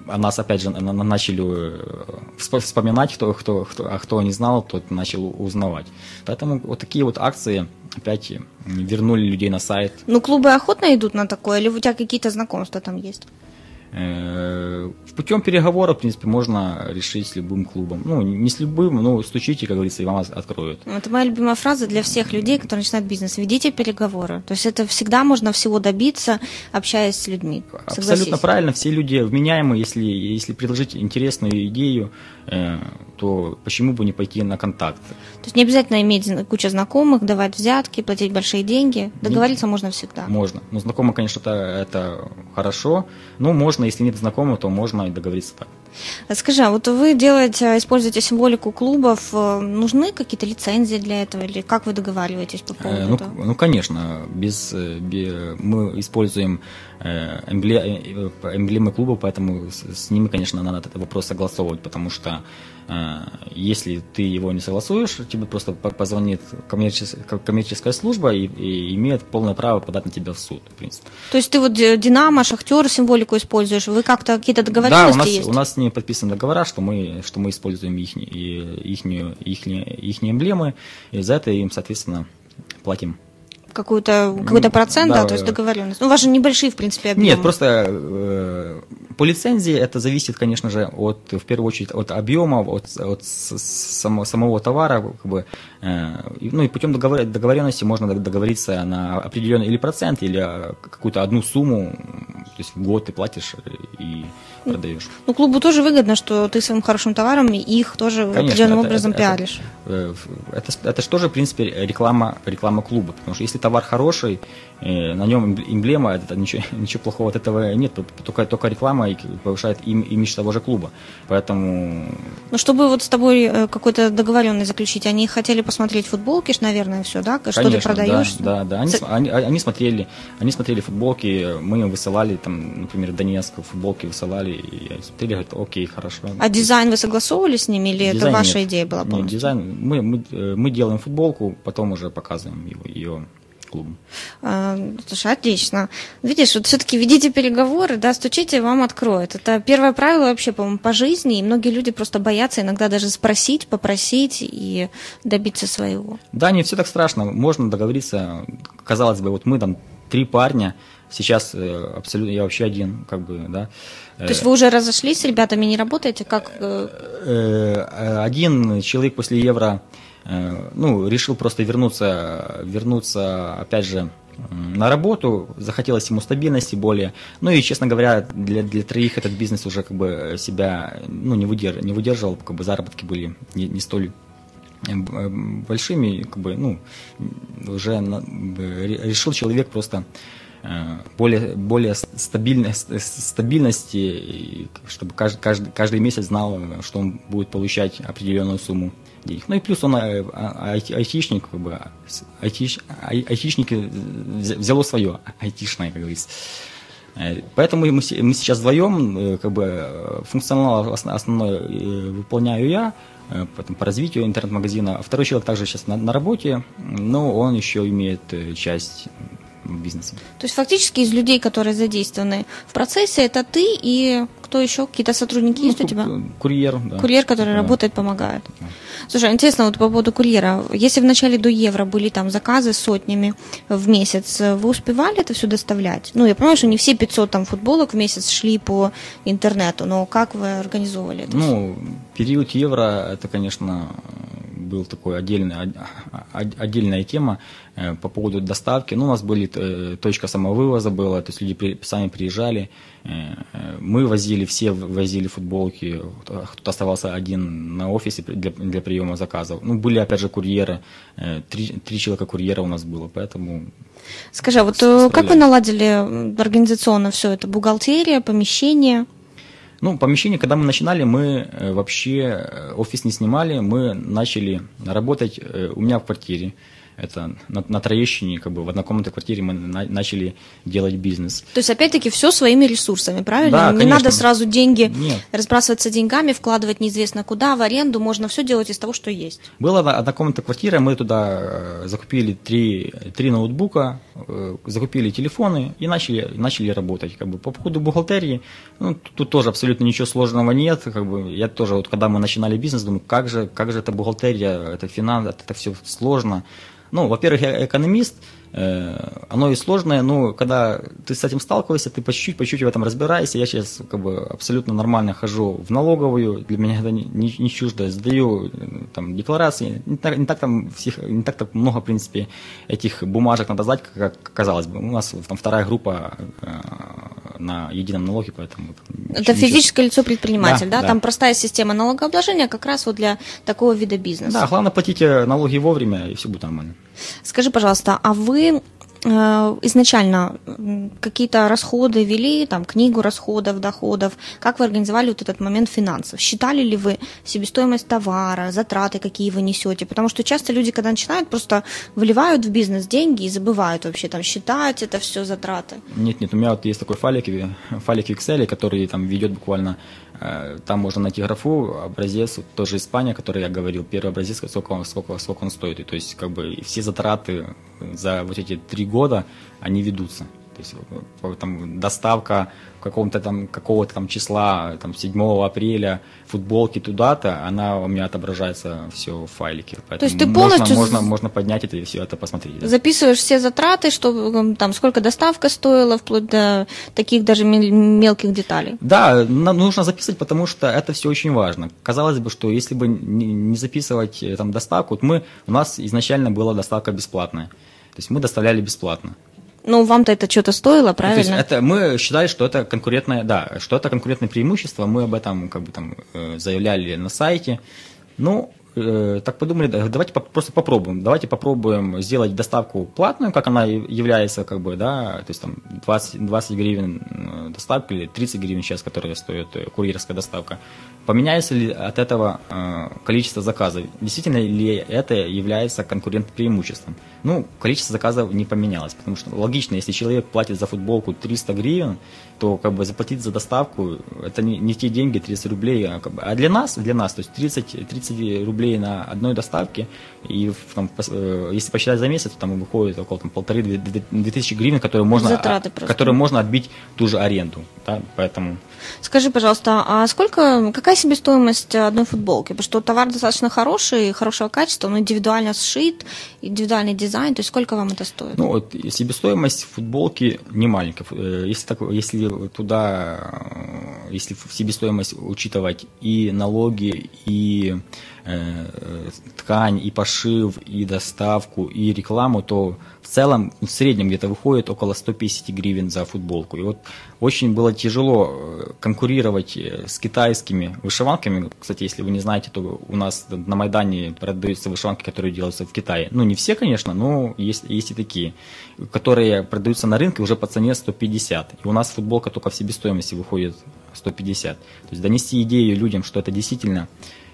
о нас опять же начали э, вспоминать, кто, кто, кто, а кто не знал, тот начал узнавать. Поэтому вот такие вот акции опять вернули людей на сайт. Ну, клубы охотно идут на такое, или у тебя какие-то знакомства там есть? Э, путем переговоров, в принципе, можно решить с любым клубом. Ну, не с любым, но стучите, как говорится, и вам откроют. Ну, это моя любимая фраза для всех людей, которые начинают бизнес. Ведите переговоры. То есть это всегда можно всего добиться, общаясь с людьми. Согласись. Абсолютно правильно. Все люди вменяемы. Если, если предложить интересную идею, то почему бы не пойти на контакт? То есть не обязательно иметь кучу знакомых, давать взятки, платить большие деньги. Договориться не, можно всегда. Можно. Но знакомые, конечно, это, это хорошо. Но можно, если нет знакомых, то можно и договориться так. Скажи, а вот вы делаете, используете символику клубов, э, нужны какие-то лицензии для этого или как вы договариваетесь по поводу э, ну, этого? Ну, конечно, без, э, без мы используем эмблемы клуба, поэтому с, ними, конечно, надо этот вопрос согласовывать, потому что а, если ты его не согласуешь, тебе просто позвонит коммерческая, коммерческая служба и, и имеет полное право подать на тебя в суд, в принципе. То есть ты вот Динамо, Шахтер символику используешь, вы как-то какие-то договоренности да, у нас, есть? у нас с ними подписаны договора, что мы, что мы используем их, их, их, их эмблемы, и за это им, соответственно, платим какую-то какой-то процент, да, да, то есть договоренность. Ну, у вас же небольшие, в принципе, объемы. Нет, просто э, по лицензии это зависит, конечно же, от, в первую очередь, от объемов, от, от само, самого товара, как бы, э, ну и путем договор, договоренности можно договориться на определенный или процент, или э, какую-то одну сумму, то есть в год ты платишь и продаешь. Ну, клубу тоже выгодно, что ты своим хорошим товаром их тоже конечно, определенным это, образом это, пиаришь. Это, это, это, это же тоже, в принципе, реклама, реклама клуба, потому что если товар хороший, на нем эмблема, это ничего, ничего плохого от этого нет, только, только реклама повышает им, имидж того же клуба. Поэтому... Ну, чтобы вот с тобой э, какой-то договоренный заключить, они хотели посмотреть футболки, наверное, все, да? Что Конечно, ты продаешь? Да, да, да. Они, С... они, они, смотрели, они смотрели футболки, мы им высылали, там, например, Донецк футболки высылали, и смотрели, говорят, окей, хорошо. А дизайн вы согласовывали с ними, или дизайн это ваша нет. идея была полностью? Нет, дизайн, мы, мы, э, мы делаем футболку, потом уже показываем его, ее клубом. А, слушай, отлично. Видишь, вот все-таки ведите переговоры, да, стучите, вам откроют. Это первое правило вообще, по-моему, по жизни, и многие люди просто боятся иногда даже спросить, попросить и добиться своего. Да, не все так страшно. Можно договориться, казалось бы, вот мы там три парня, Сейчас абсолютно я вообще один, как бы, да. То есть вы уже разошлись с ребятами, не работаете? Как? Один человек после Евро ну, решил просто вернуться, вернуться, опять же, на работу, захотелось ему стабильности более. Ну и, честно говоря, для, для троих этот бизнес уже как бы себя ну, не, выдерж, не выдерживал, как бы заработки были не, не столь э, э, большими, как бы, ну, уже решил человек просто э, более, более стабильной, стабильности, чтобы каждый, каждый, каждый месяц знал, что он будет получать определенную сумму денег. Ну и плюс он э, а, айтишник, как бы, айтиш, айтишники взяло свое, айтишное, как говорится. Э, поэтому мы, мы сейчас вдвоем, э, как бы, функционал основной выполняю я, потом по развитию интернет-магазина. Второй человек также сейчас на, на работе, но он еще имеет часть бизнеса. То есть фактически из людей, которые задействованы в процессе, это ты и кто еще? Какие-то сотрудники ну, есть у тебя? Курьер, да. Курьер, который да. работает, помогает. Да. Слушай, интересно, вот по поводу курьера. Если в начале до евро были там заказы сотнями в месяц, вы успевали это все доставлять? Ну, я понимаю, что не все 500 там футболок в месяц шли по интернету, но как вы организовывали это? Ну, период евро, это, конечно, был такой отдельный, отдельная тема э, по поводу доставки. Ну, у нас были э, точка самовывоза была, то есть люди сами приезжали, э, мы возили, все возили футболки, кто-то оставался один на офисе для, для приема заказов. Ну, были, опять же, курьеры, три, три человека курьера у нас было, поэтому... Скажи, а вот как вы наладили организационно все это? Бухгалтерия, помещение? Ну, помещение, когда мы начинали, мы э, вообще э, офис не снимали, мы начали работать э, у меня в квартире это на, на Троещине, как бы в однокомнатной квартире мы на, начали делать бизнес. То есть, опять-таки, все своими ресурсами, правильно? Да, Не конечно. надо сразу деньги Нет. разбрасываться деньгами, вкладывать неизвестно куда, в аренду, можно все делать из того, что есть. Была однокомнатная квартира, мы туда э, закупили три, три ноутбука, э, закупили телефоны и начали, начали работать. Как бы, по поводу бухгалтерии, ну, тут, тоже абсолютно ничего сложного нет. Как бы, я тоже, вот, когда мы начинали бизнес, думаю, как же, как же это бухгалтерия, это финансы, это все сложно. Ну, во-первых, я экономист, оно и сложное, но когда ты с этим сталкиваешься, ты по чуть-чуть, по чуть-чуть в этом разбираешься. Я сейчас как бы абсолютно нормально хожу в налоговую, для меня это не, не, не чуждо, сдаю там декларации. Не так, не так там всех, не так, так много, в принципе, этих бумажек надо сдать, как казалось бы. У нас там вторая группа э, на едином налоге, поэтому... Это физическое лицо предприниматель, да, да? да? Там простая система налогообложения как раз вот для такого вида бизнеса. Да, главное платите налоги вовремя, и все будет нормально. Скажи, пожалуйста, а вы Э, изначально какие-то расходы вели, там, книгу расходов, доходов? Как вы организовали вот этот момент финансов? Считали ли вы себестоимость товара, затраты, какие вы несете? Потому что часто люди, когда начинают, просто выливают в бизнес деньги и забывают вообще там считать это все затраты. Нет, нет, у меня вот есть такой файлик, файлик в Excel, который там ведет буквально там можно найти графу, образец, тоже Испания, который я говорил, первый образец, сколько, сколько, сколько он стоит. И, то есть, как бы, все затраты за вот эти три года, они ведутся. То есть, там, доставка какого-то там, какого-то там числа, там, 7 апреля, футболки туда-то, она у меня отображается все в файлике. Поэтому То есть ты полностью... Можно, можно, можно поднять это и все это посмотреть. Да. Записываешь все затраты, что там сколько доставка стоила, вплоть до таких даже мелких деталей. Да, нужно записывать, потому что это все очень важно. Казалось бы, что если бы не записывать э, там доставку, вот мы, у нас изначально была доставка бесплатная. То есть мы доставляли бесплатно. Ну, вам-то это что-то стоило, правильно? То есть это, мы считали, что это конкурентное, да, что это конкурентное преимущество, мы об этом как бы там э, заявляли на сайте. Ну, э, так подумали, давайте просто попробуем, давайте попробуем сделать доставку платную, как она является, как бы, да, то есть там 20, 20 гривен э, доставка или 30 гривен сейчас, которая стоит курьерская доставка. Поменяется ли от этого количество заказов? Действительно ли это является конкурентным преимуществом? Ну, количество заказов не поменялось, потому что логично, если человек платит за футболку 300 гривен, то как бы заплатить за доставку, это не, не те деньги, 30 рублей, а, как бы, а для нас, для нас, то есть 30, 30 рублей на одной доставке, и там, э, если посчитать за месяц, то там выходит около там, полторы-две тысячи гривен, которые можно, которые можно отбить ту же аренду. аренду, да, поэтому... Скажи, пожалуйста, а сколько, какая себестоимость одной футболки? Потому что товар достаточно хороший, хорошего качества, он индивидуально сшит, индивидуальный дизайн, то есть сколько вам это стоит? Ну, вот себестоимость футболки не маленькая. Э, если, так, если туда, э, если в себестоимость учитывать и налоги, и ткань, и пошив, и доставку, и рекламу, то в целом в среднем где-то выходит около 150 гривен за футболку. И вот очень было тяжело э, конкурировать э, с китайскими вышиванками. Кстати, если вы не знаете, то у нас на Майдане продаются вышиванки, которые делаются в Китае. Ну, не все, конечно, но есть, есть и такие, которые продаются на рынке уже по цене 150. И у нас футболка только в себестоимости выходит 150. То есть донести идею людям, что это действительно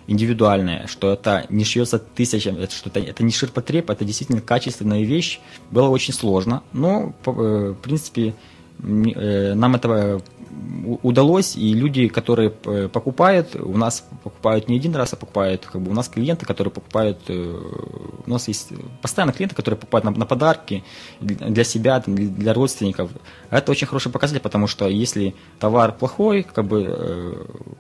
индивидуальное, что это не шьется тысячами, что это, это не ширпотреб, это действительно качественная вещь, было очень сложно, но, э, в принципе, э, нам этого удалось, и люди, которые э, покупают, у нас покупают не один раз, а покупают, как бы у нас клиенты, которые покупают, э, у нас есть постоянно клиенты, которые покупают на, на подарки для себя, для родственников. Это очень хороший показатель, потому что если товар плохой, как бы э,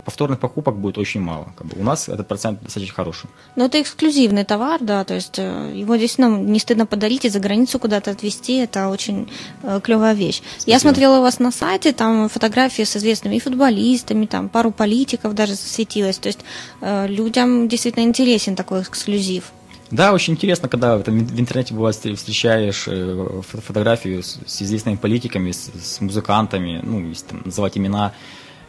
повторных покупок будет очень мало. Как бы у нас этот процент достаточно хороший. Но это эксклюзивный товар, да, то есть его действительно не стыдно подарить и за границу куда-то отвезти, это очень клевая вещь. Спасибо. Я смотрела у вас на сайте, там фотографии с известными футболистами, там пару политиков даже засветилось. То есть э, людям действительно интересен такой эксклюзив. Да, очень интересно, когда там, в интернете бывает встречаешь э, фотографию с, с известными политиками, с, с музыкантами, ну, если там, называть имена,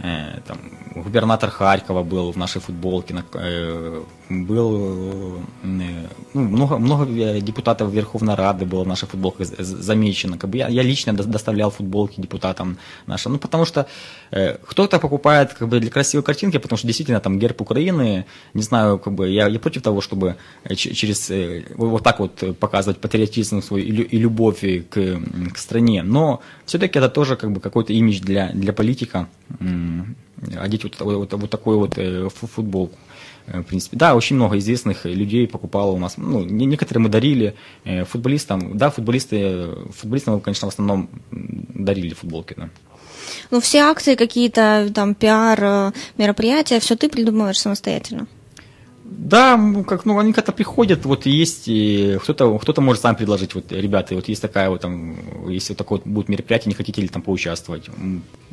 там, губернатор Харькова был в нашей футболке, э, был э, ну, много, много депутатов Верховной Рады было в нашей футболках замечено. Как бы я, я лично доставлял футболки депутатам нашим. Ну, потому что э, кто-то покупает как бы, для красивой картинки, потому что действительно там герб Украины, не знаю, как бы я, я против того, чтобы через э, вот так вот показывать патриотизм свой и, и любовь к, к стране. Но все-таки это тоже как бы какой-то имидж для, для политика одеть вот, вот, вот такую вот э, футболку. Э, в принципе, да, очень много известных людей покупало у нас. Ну, некоторые мы дарили э, футболистам. Да, футболисты, футболистам конечно, в основном дарили футболки, да. Ну, все акции какие-то, там, пиар, мероприятия, все ты придумываешь самостоятельно? Да, как, ну, они как-то приходят, вот есть, кто-то, кто-то может сам предложить, вот, ребята, вот есть такая вот там, если вот такое вот будет мероприятие, не хотите ли там поучаствовать?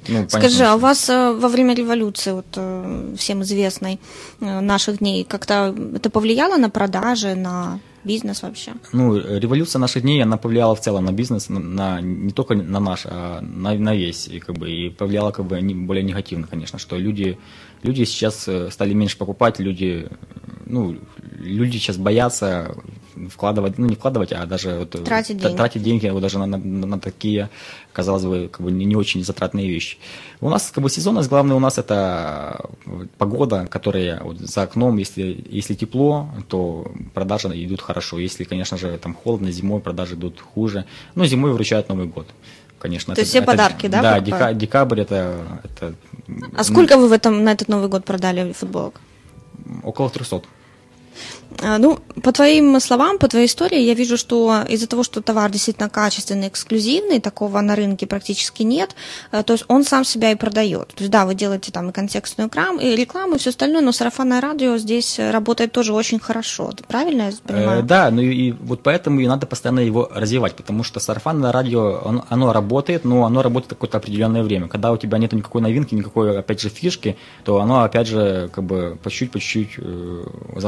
Ну, Скажи, а у вас э, во время революции, вот э, всем известной, э, наших дней, как-то это повлияло на продажи, на бизнес вообще? Ну, революция наших дней, она повлияла в целом на бизнес, на, на не только на наш, а на, на весь, и, как бы, и повлияла как бы более негативно, конечно, что люди, люди сейчас стали меньше покупать, люди, ну, люди сейчас боятся вкладывать, ну не вкладывать, а даже вот, тратить, деньги. тратить деньги вот даже на, на, на такие, казалось бы, как бы не, не очень затратные вещи. У нас как бы сезонность, главное у нас это погода, которая вот за окном, если, если тепло, то продажи идут хорошо. Если, конечно же, там холодно, зимой продажи идут хуже. Ну, зимой вручают Новый год конечно. То есть все это, подарки, да? Да, дека, декабрь это, это... А сколько вы в этом, на этот Новый год продали футболок? Около 300. А, ну, по твоим словам, по твоей истории, я вижу, что из-за того, что товар действительно качественный, эксклюзивный, такого на рынке практически нет, э, то есть он сам себя и продает. То есть да, вы делаете там и контекстную рекламу, и рекламу, и все остальное, но сарафанное радио здесь работает тоже очень хорошо. Правильно я понимаю? Э, да, ну и, и вот поэтому и надо постоянно его развивать, потому что сарафанное радио, оно, оно работает, но оно работает какое-то определенное время. Когда у тебя нет никакой новинки, никакой, опять же, фишки, то оно, опять же, как бы по чуть-чуть, по чуть-чуть э,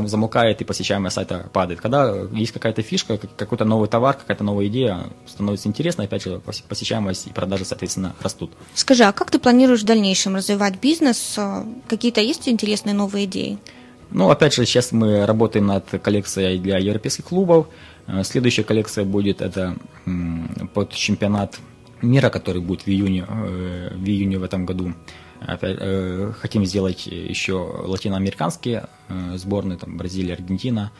замолкает и посещаемость сайта падает. Когда есть какая-то фишка, какой-то новый товар, какая-то новая идея, становится интересно, опять же, посещаемость и продажи, соответственно, растут. Скажи, а как ты планируешь в дальнейшем развивать бизнес? Какие-то есть интересные новые идеи? Ну, опять же, сейчас мы работаем над коллекцией для европейских клубов. Э, следующая коллекция будет это под чемпионат мира, который будет в июне, э, в июне в этом году. Опять, э, хотим сделать еще латиноамериканские э, сборные, там Бразилия, Аргентина.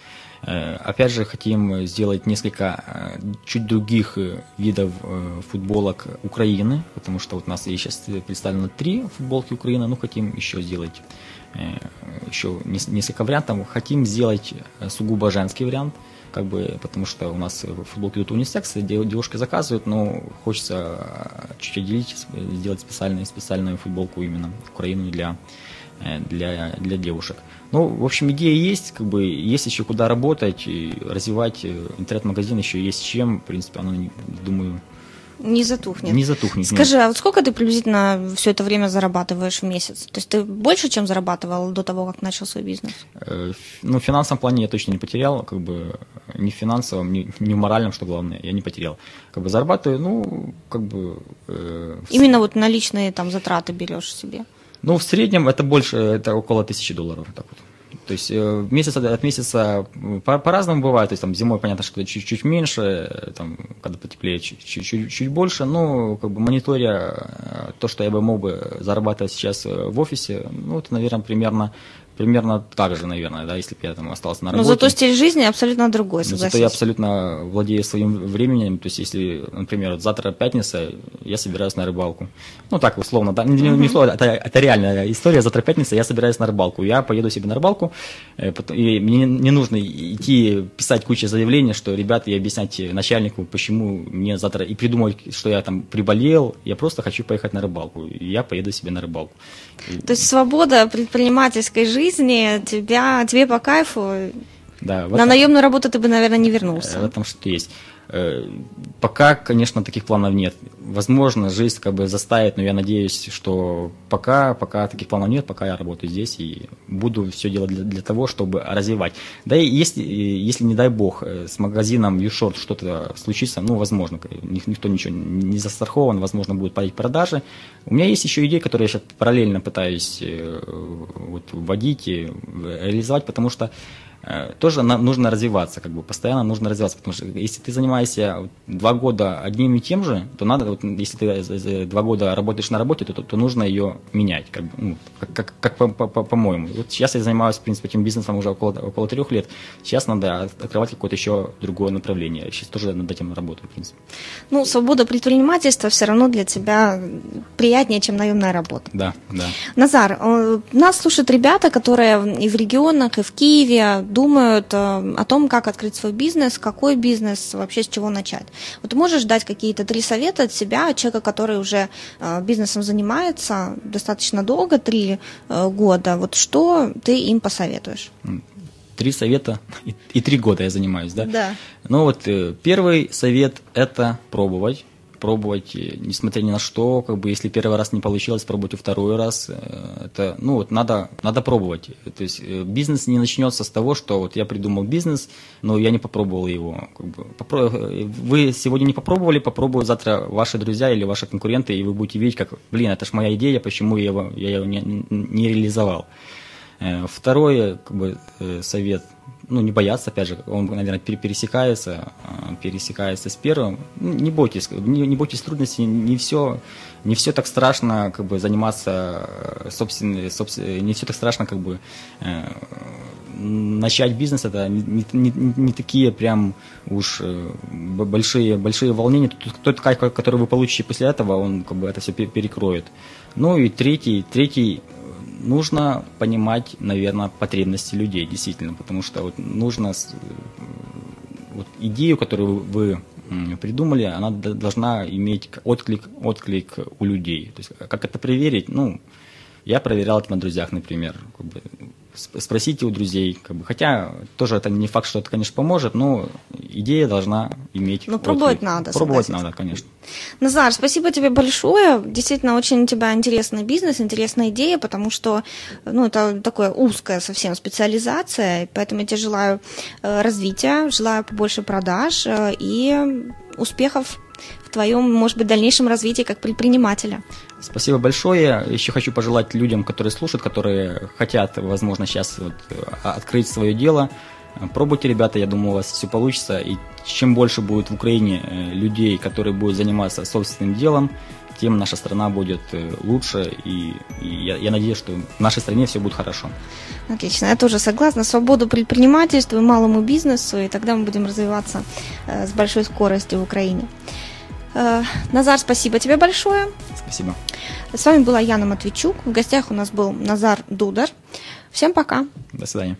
Э, опять же, хотим сделать несколько э, чуть других э, видов э, футболок Украины, потому что вот у нас есть сейчас представлено три футболки Украины, но хотим еще сделать еще несколько вариантов. Хотим сделать э, сугубо женский вариант – как бы, потому что у нас футболки идут унисекс, девушки заказывают, но хочется чуть отделить, сделать специальную, специальную футболку именно Украину для, для, для девушек. Ну, в общем, идея есть, как бы есть еще куда работать, и развивать интернет-магазин еще есть чем, в принципе, оно, думаю, не затухнет. Не затухнет. Скажи, нет. а вот сколько ты приблизительно все это время зарабатываешь в месяц? То есть ты больше, чем зарабатывал до того, как начал свой бизнес? Э, ну, в финансовом плане я точно не потерял, как бы ни в финансовом, ни, ни в моральном, что главное, я не потерял. Как бы зарабатываю, ну, как бы... Э, Именно вот наличные там затраты берешь себе? Ну, в среднем это больше, это около тысячи долларов. Так вот. То есть э, месяц от месяца по- по-разному бывает. То есть там зимой, понятно, что чуть-чуть меньше, э, там, когда потеплее, чуть-чуть чуть больше. Но как бы мониторя э, то, что я бы мог бы зарабатывать сейчас в офисе, ну, это, наверное, примерно примерно так же, наверное, да, если бы я там остался на работе. Но зато стиль жизни абсолютно другой, согласись. Но зато я абсолютно владею своим временем, то есть если, например, вот завтра пятница, я собираюсь на рыбалку. Ну так, условно, да, не, не условно, это, это реальная история, завтра пятница, я собираюсь на рыбалку. Я поеду себе на рыбалку, э, и мне не нужно идти писать кучу заявлений, что, ребята, и объяснять начальнику, почему мне завтра, и придумывать, что я там приболел, я просто хочу поехать на рыбалку, и я поеду себе на рыбалку. То есть свобода предпринимательской жизни тебя, тебе по кайфу. Да, На этом, наемную работу ты бы, наверное, не вернулся. В этом что-то есть. Э, пока, конечно, таких планов нет. Возможно, жизнь как бы заставит, но я надеюсь, что пока, пока таких планов нет, пока я работаю здесь и буду все делать для, для того, чтобы развивать. Да и если, если, не дай бог, э, с магазином YouShort что-то случится, ну, возможно, никто ничего не застрахован, возможно, будут падать продажи. У меня есть еще идеи, которые я сейчас параллельно пытаюсь э, вот, вводить и реализовать, потому что тоже нам нужно развиваться, как бы постоянно нужно развиваться, потому что если ты занимаешься два года одним и тем же, то надо, вот, если ты два года работаешь на работе, то, то, то нужно ее менять, как, бы, ну, как, как, как по, по, по, по-моему. Вот сейчас я занимаюсь, в принципе, этим бизнесом уже около, около трех лет, сейчас надо открывать какое-то еще другое направление, сейчас тоже над этим работаю, в принципе. Ну, свобода предпринимательства все равно для тебя приятнее, чем наемная работа. Да, да. Назар, э, нас слушают ребята, которые и в регионах, и в Киеве, думают э, о том, как открыть свой бизнес, какой бизнес, вообще с чего начать. Вот можешь дать какие-то три совета от себя, от человека, который уже э, бизнесом занимается достаточно долго, три э, года. Вот что ты им посоветуешь? Три совета и, и три года я занимаюсь, да? Да. Ну вот первый совет – это пробовать пробовать, несмотря ни на что, как бы, если первый раз не получилось, пробуйте второй раз. Э, это, ну, вот надо, надо пробовать. То есть э, бизнес не начнется с того, что вот я придумал бизнес, но я не попробовал его. Как бы, попро... Вы сегодня не попробовали, попробуют завтра ваши друзья или ваши конкуренты, и вы будете видеть, как, блин, это же моя идея, почему я его, я его не, не реализовал. Э, второй как бы, совет – ну, не бояться, опять же, он, наверное, пересекается, а, пересекается с первым. Ну, не бойтесь, не, не бойтесь трудностей, не все, не все так страшно, как бы, заниматься э, собственной, собственно, не все так страшно, как бы, э, начать бизнес, это не, не, не такие прям уж э, большие, большие волнения. Тот кайф, который вы получите после этого, он, как бы, это все перекроет. Ну и третий, третий нужно понимать, наверное, потребности людей, действительно, потому что вот нужно вот идею, которую вы придумали, она должна иметь отклик, отклик у людей. То есть как это проверить? Ну, я проверял это на друзьях, например. Спросите у друзей. Как бы, хотя тоже это не факт, что это, конечно, поможет, но идея должна иметь. Ну, пробовать надо. Пробовать надо, конечно. Назар, спасибо тебе большое. Действительно, очень у тебя интересный бизнес, интересная идея, потому что ну, это такая узкая совсем специализация, поэтому я тебе желаю э, развития, желаю побольше продаж э, и успехов в твоем, может быть, дальнейшем развитии как предпринимателя. Спасибо большое. Еще хочу пожелать людям, которые слушают, которые хотят, возможно, сейчас вот а, открыть свое дело. Пробуйте, ребята, я думаю, у вас все получится. И чем больше будет в Украине э, людей, которые будут заниматься собственным делом, тем наша страна будет э, лучше. И, и я, я надеюсь, что в нашей стране все будет хорошо. Отлично, я тоже согласна. Свободу предпринимательству и малому бизнесу, и тогда мы будем развиваться э, с большой скоростью в Украине. Э, Назар, спасибо тебе большое. Спасибо. С вами была Яна Матвейчук. В гостях у нас был Назар Дудар. Всем пока. До свидания.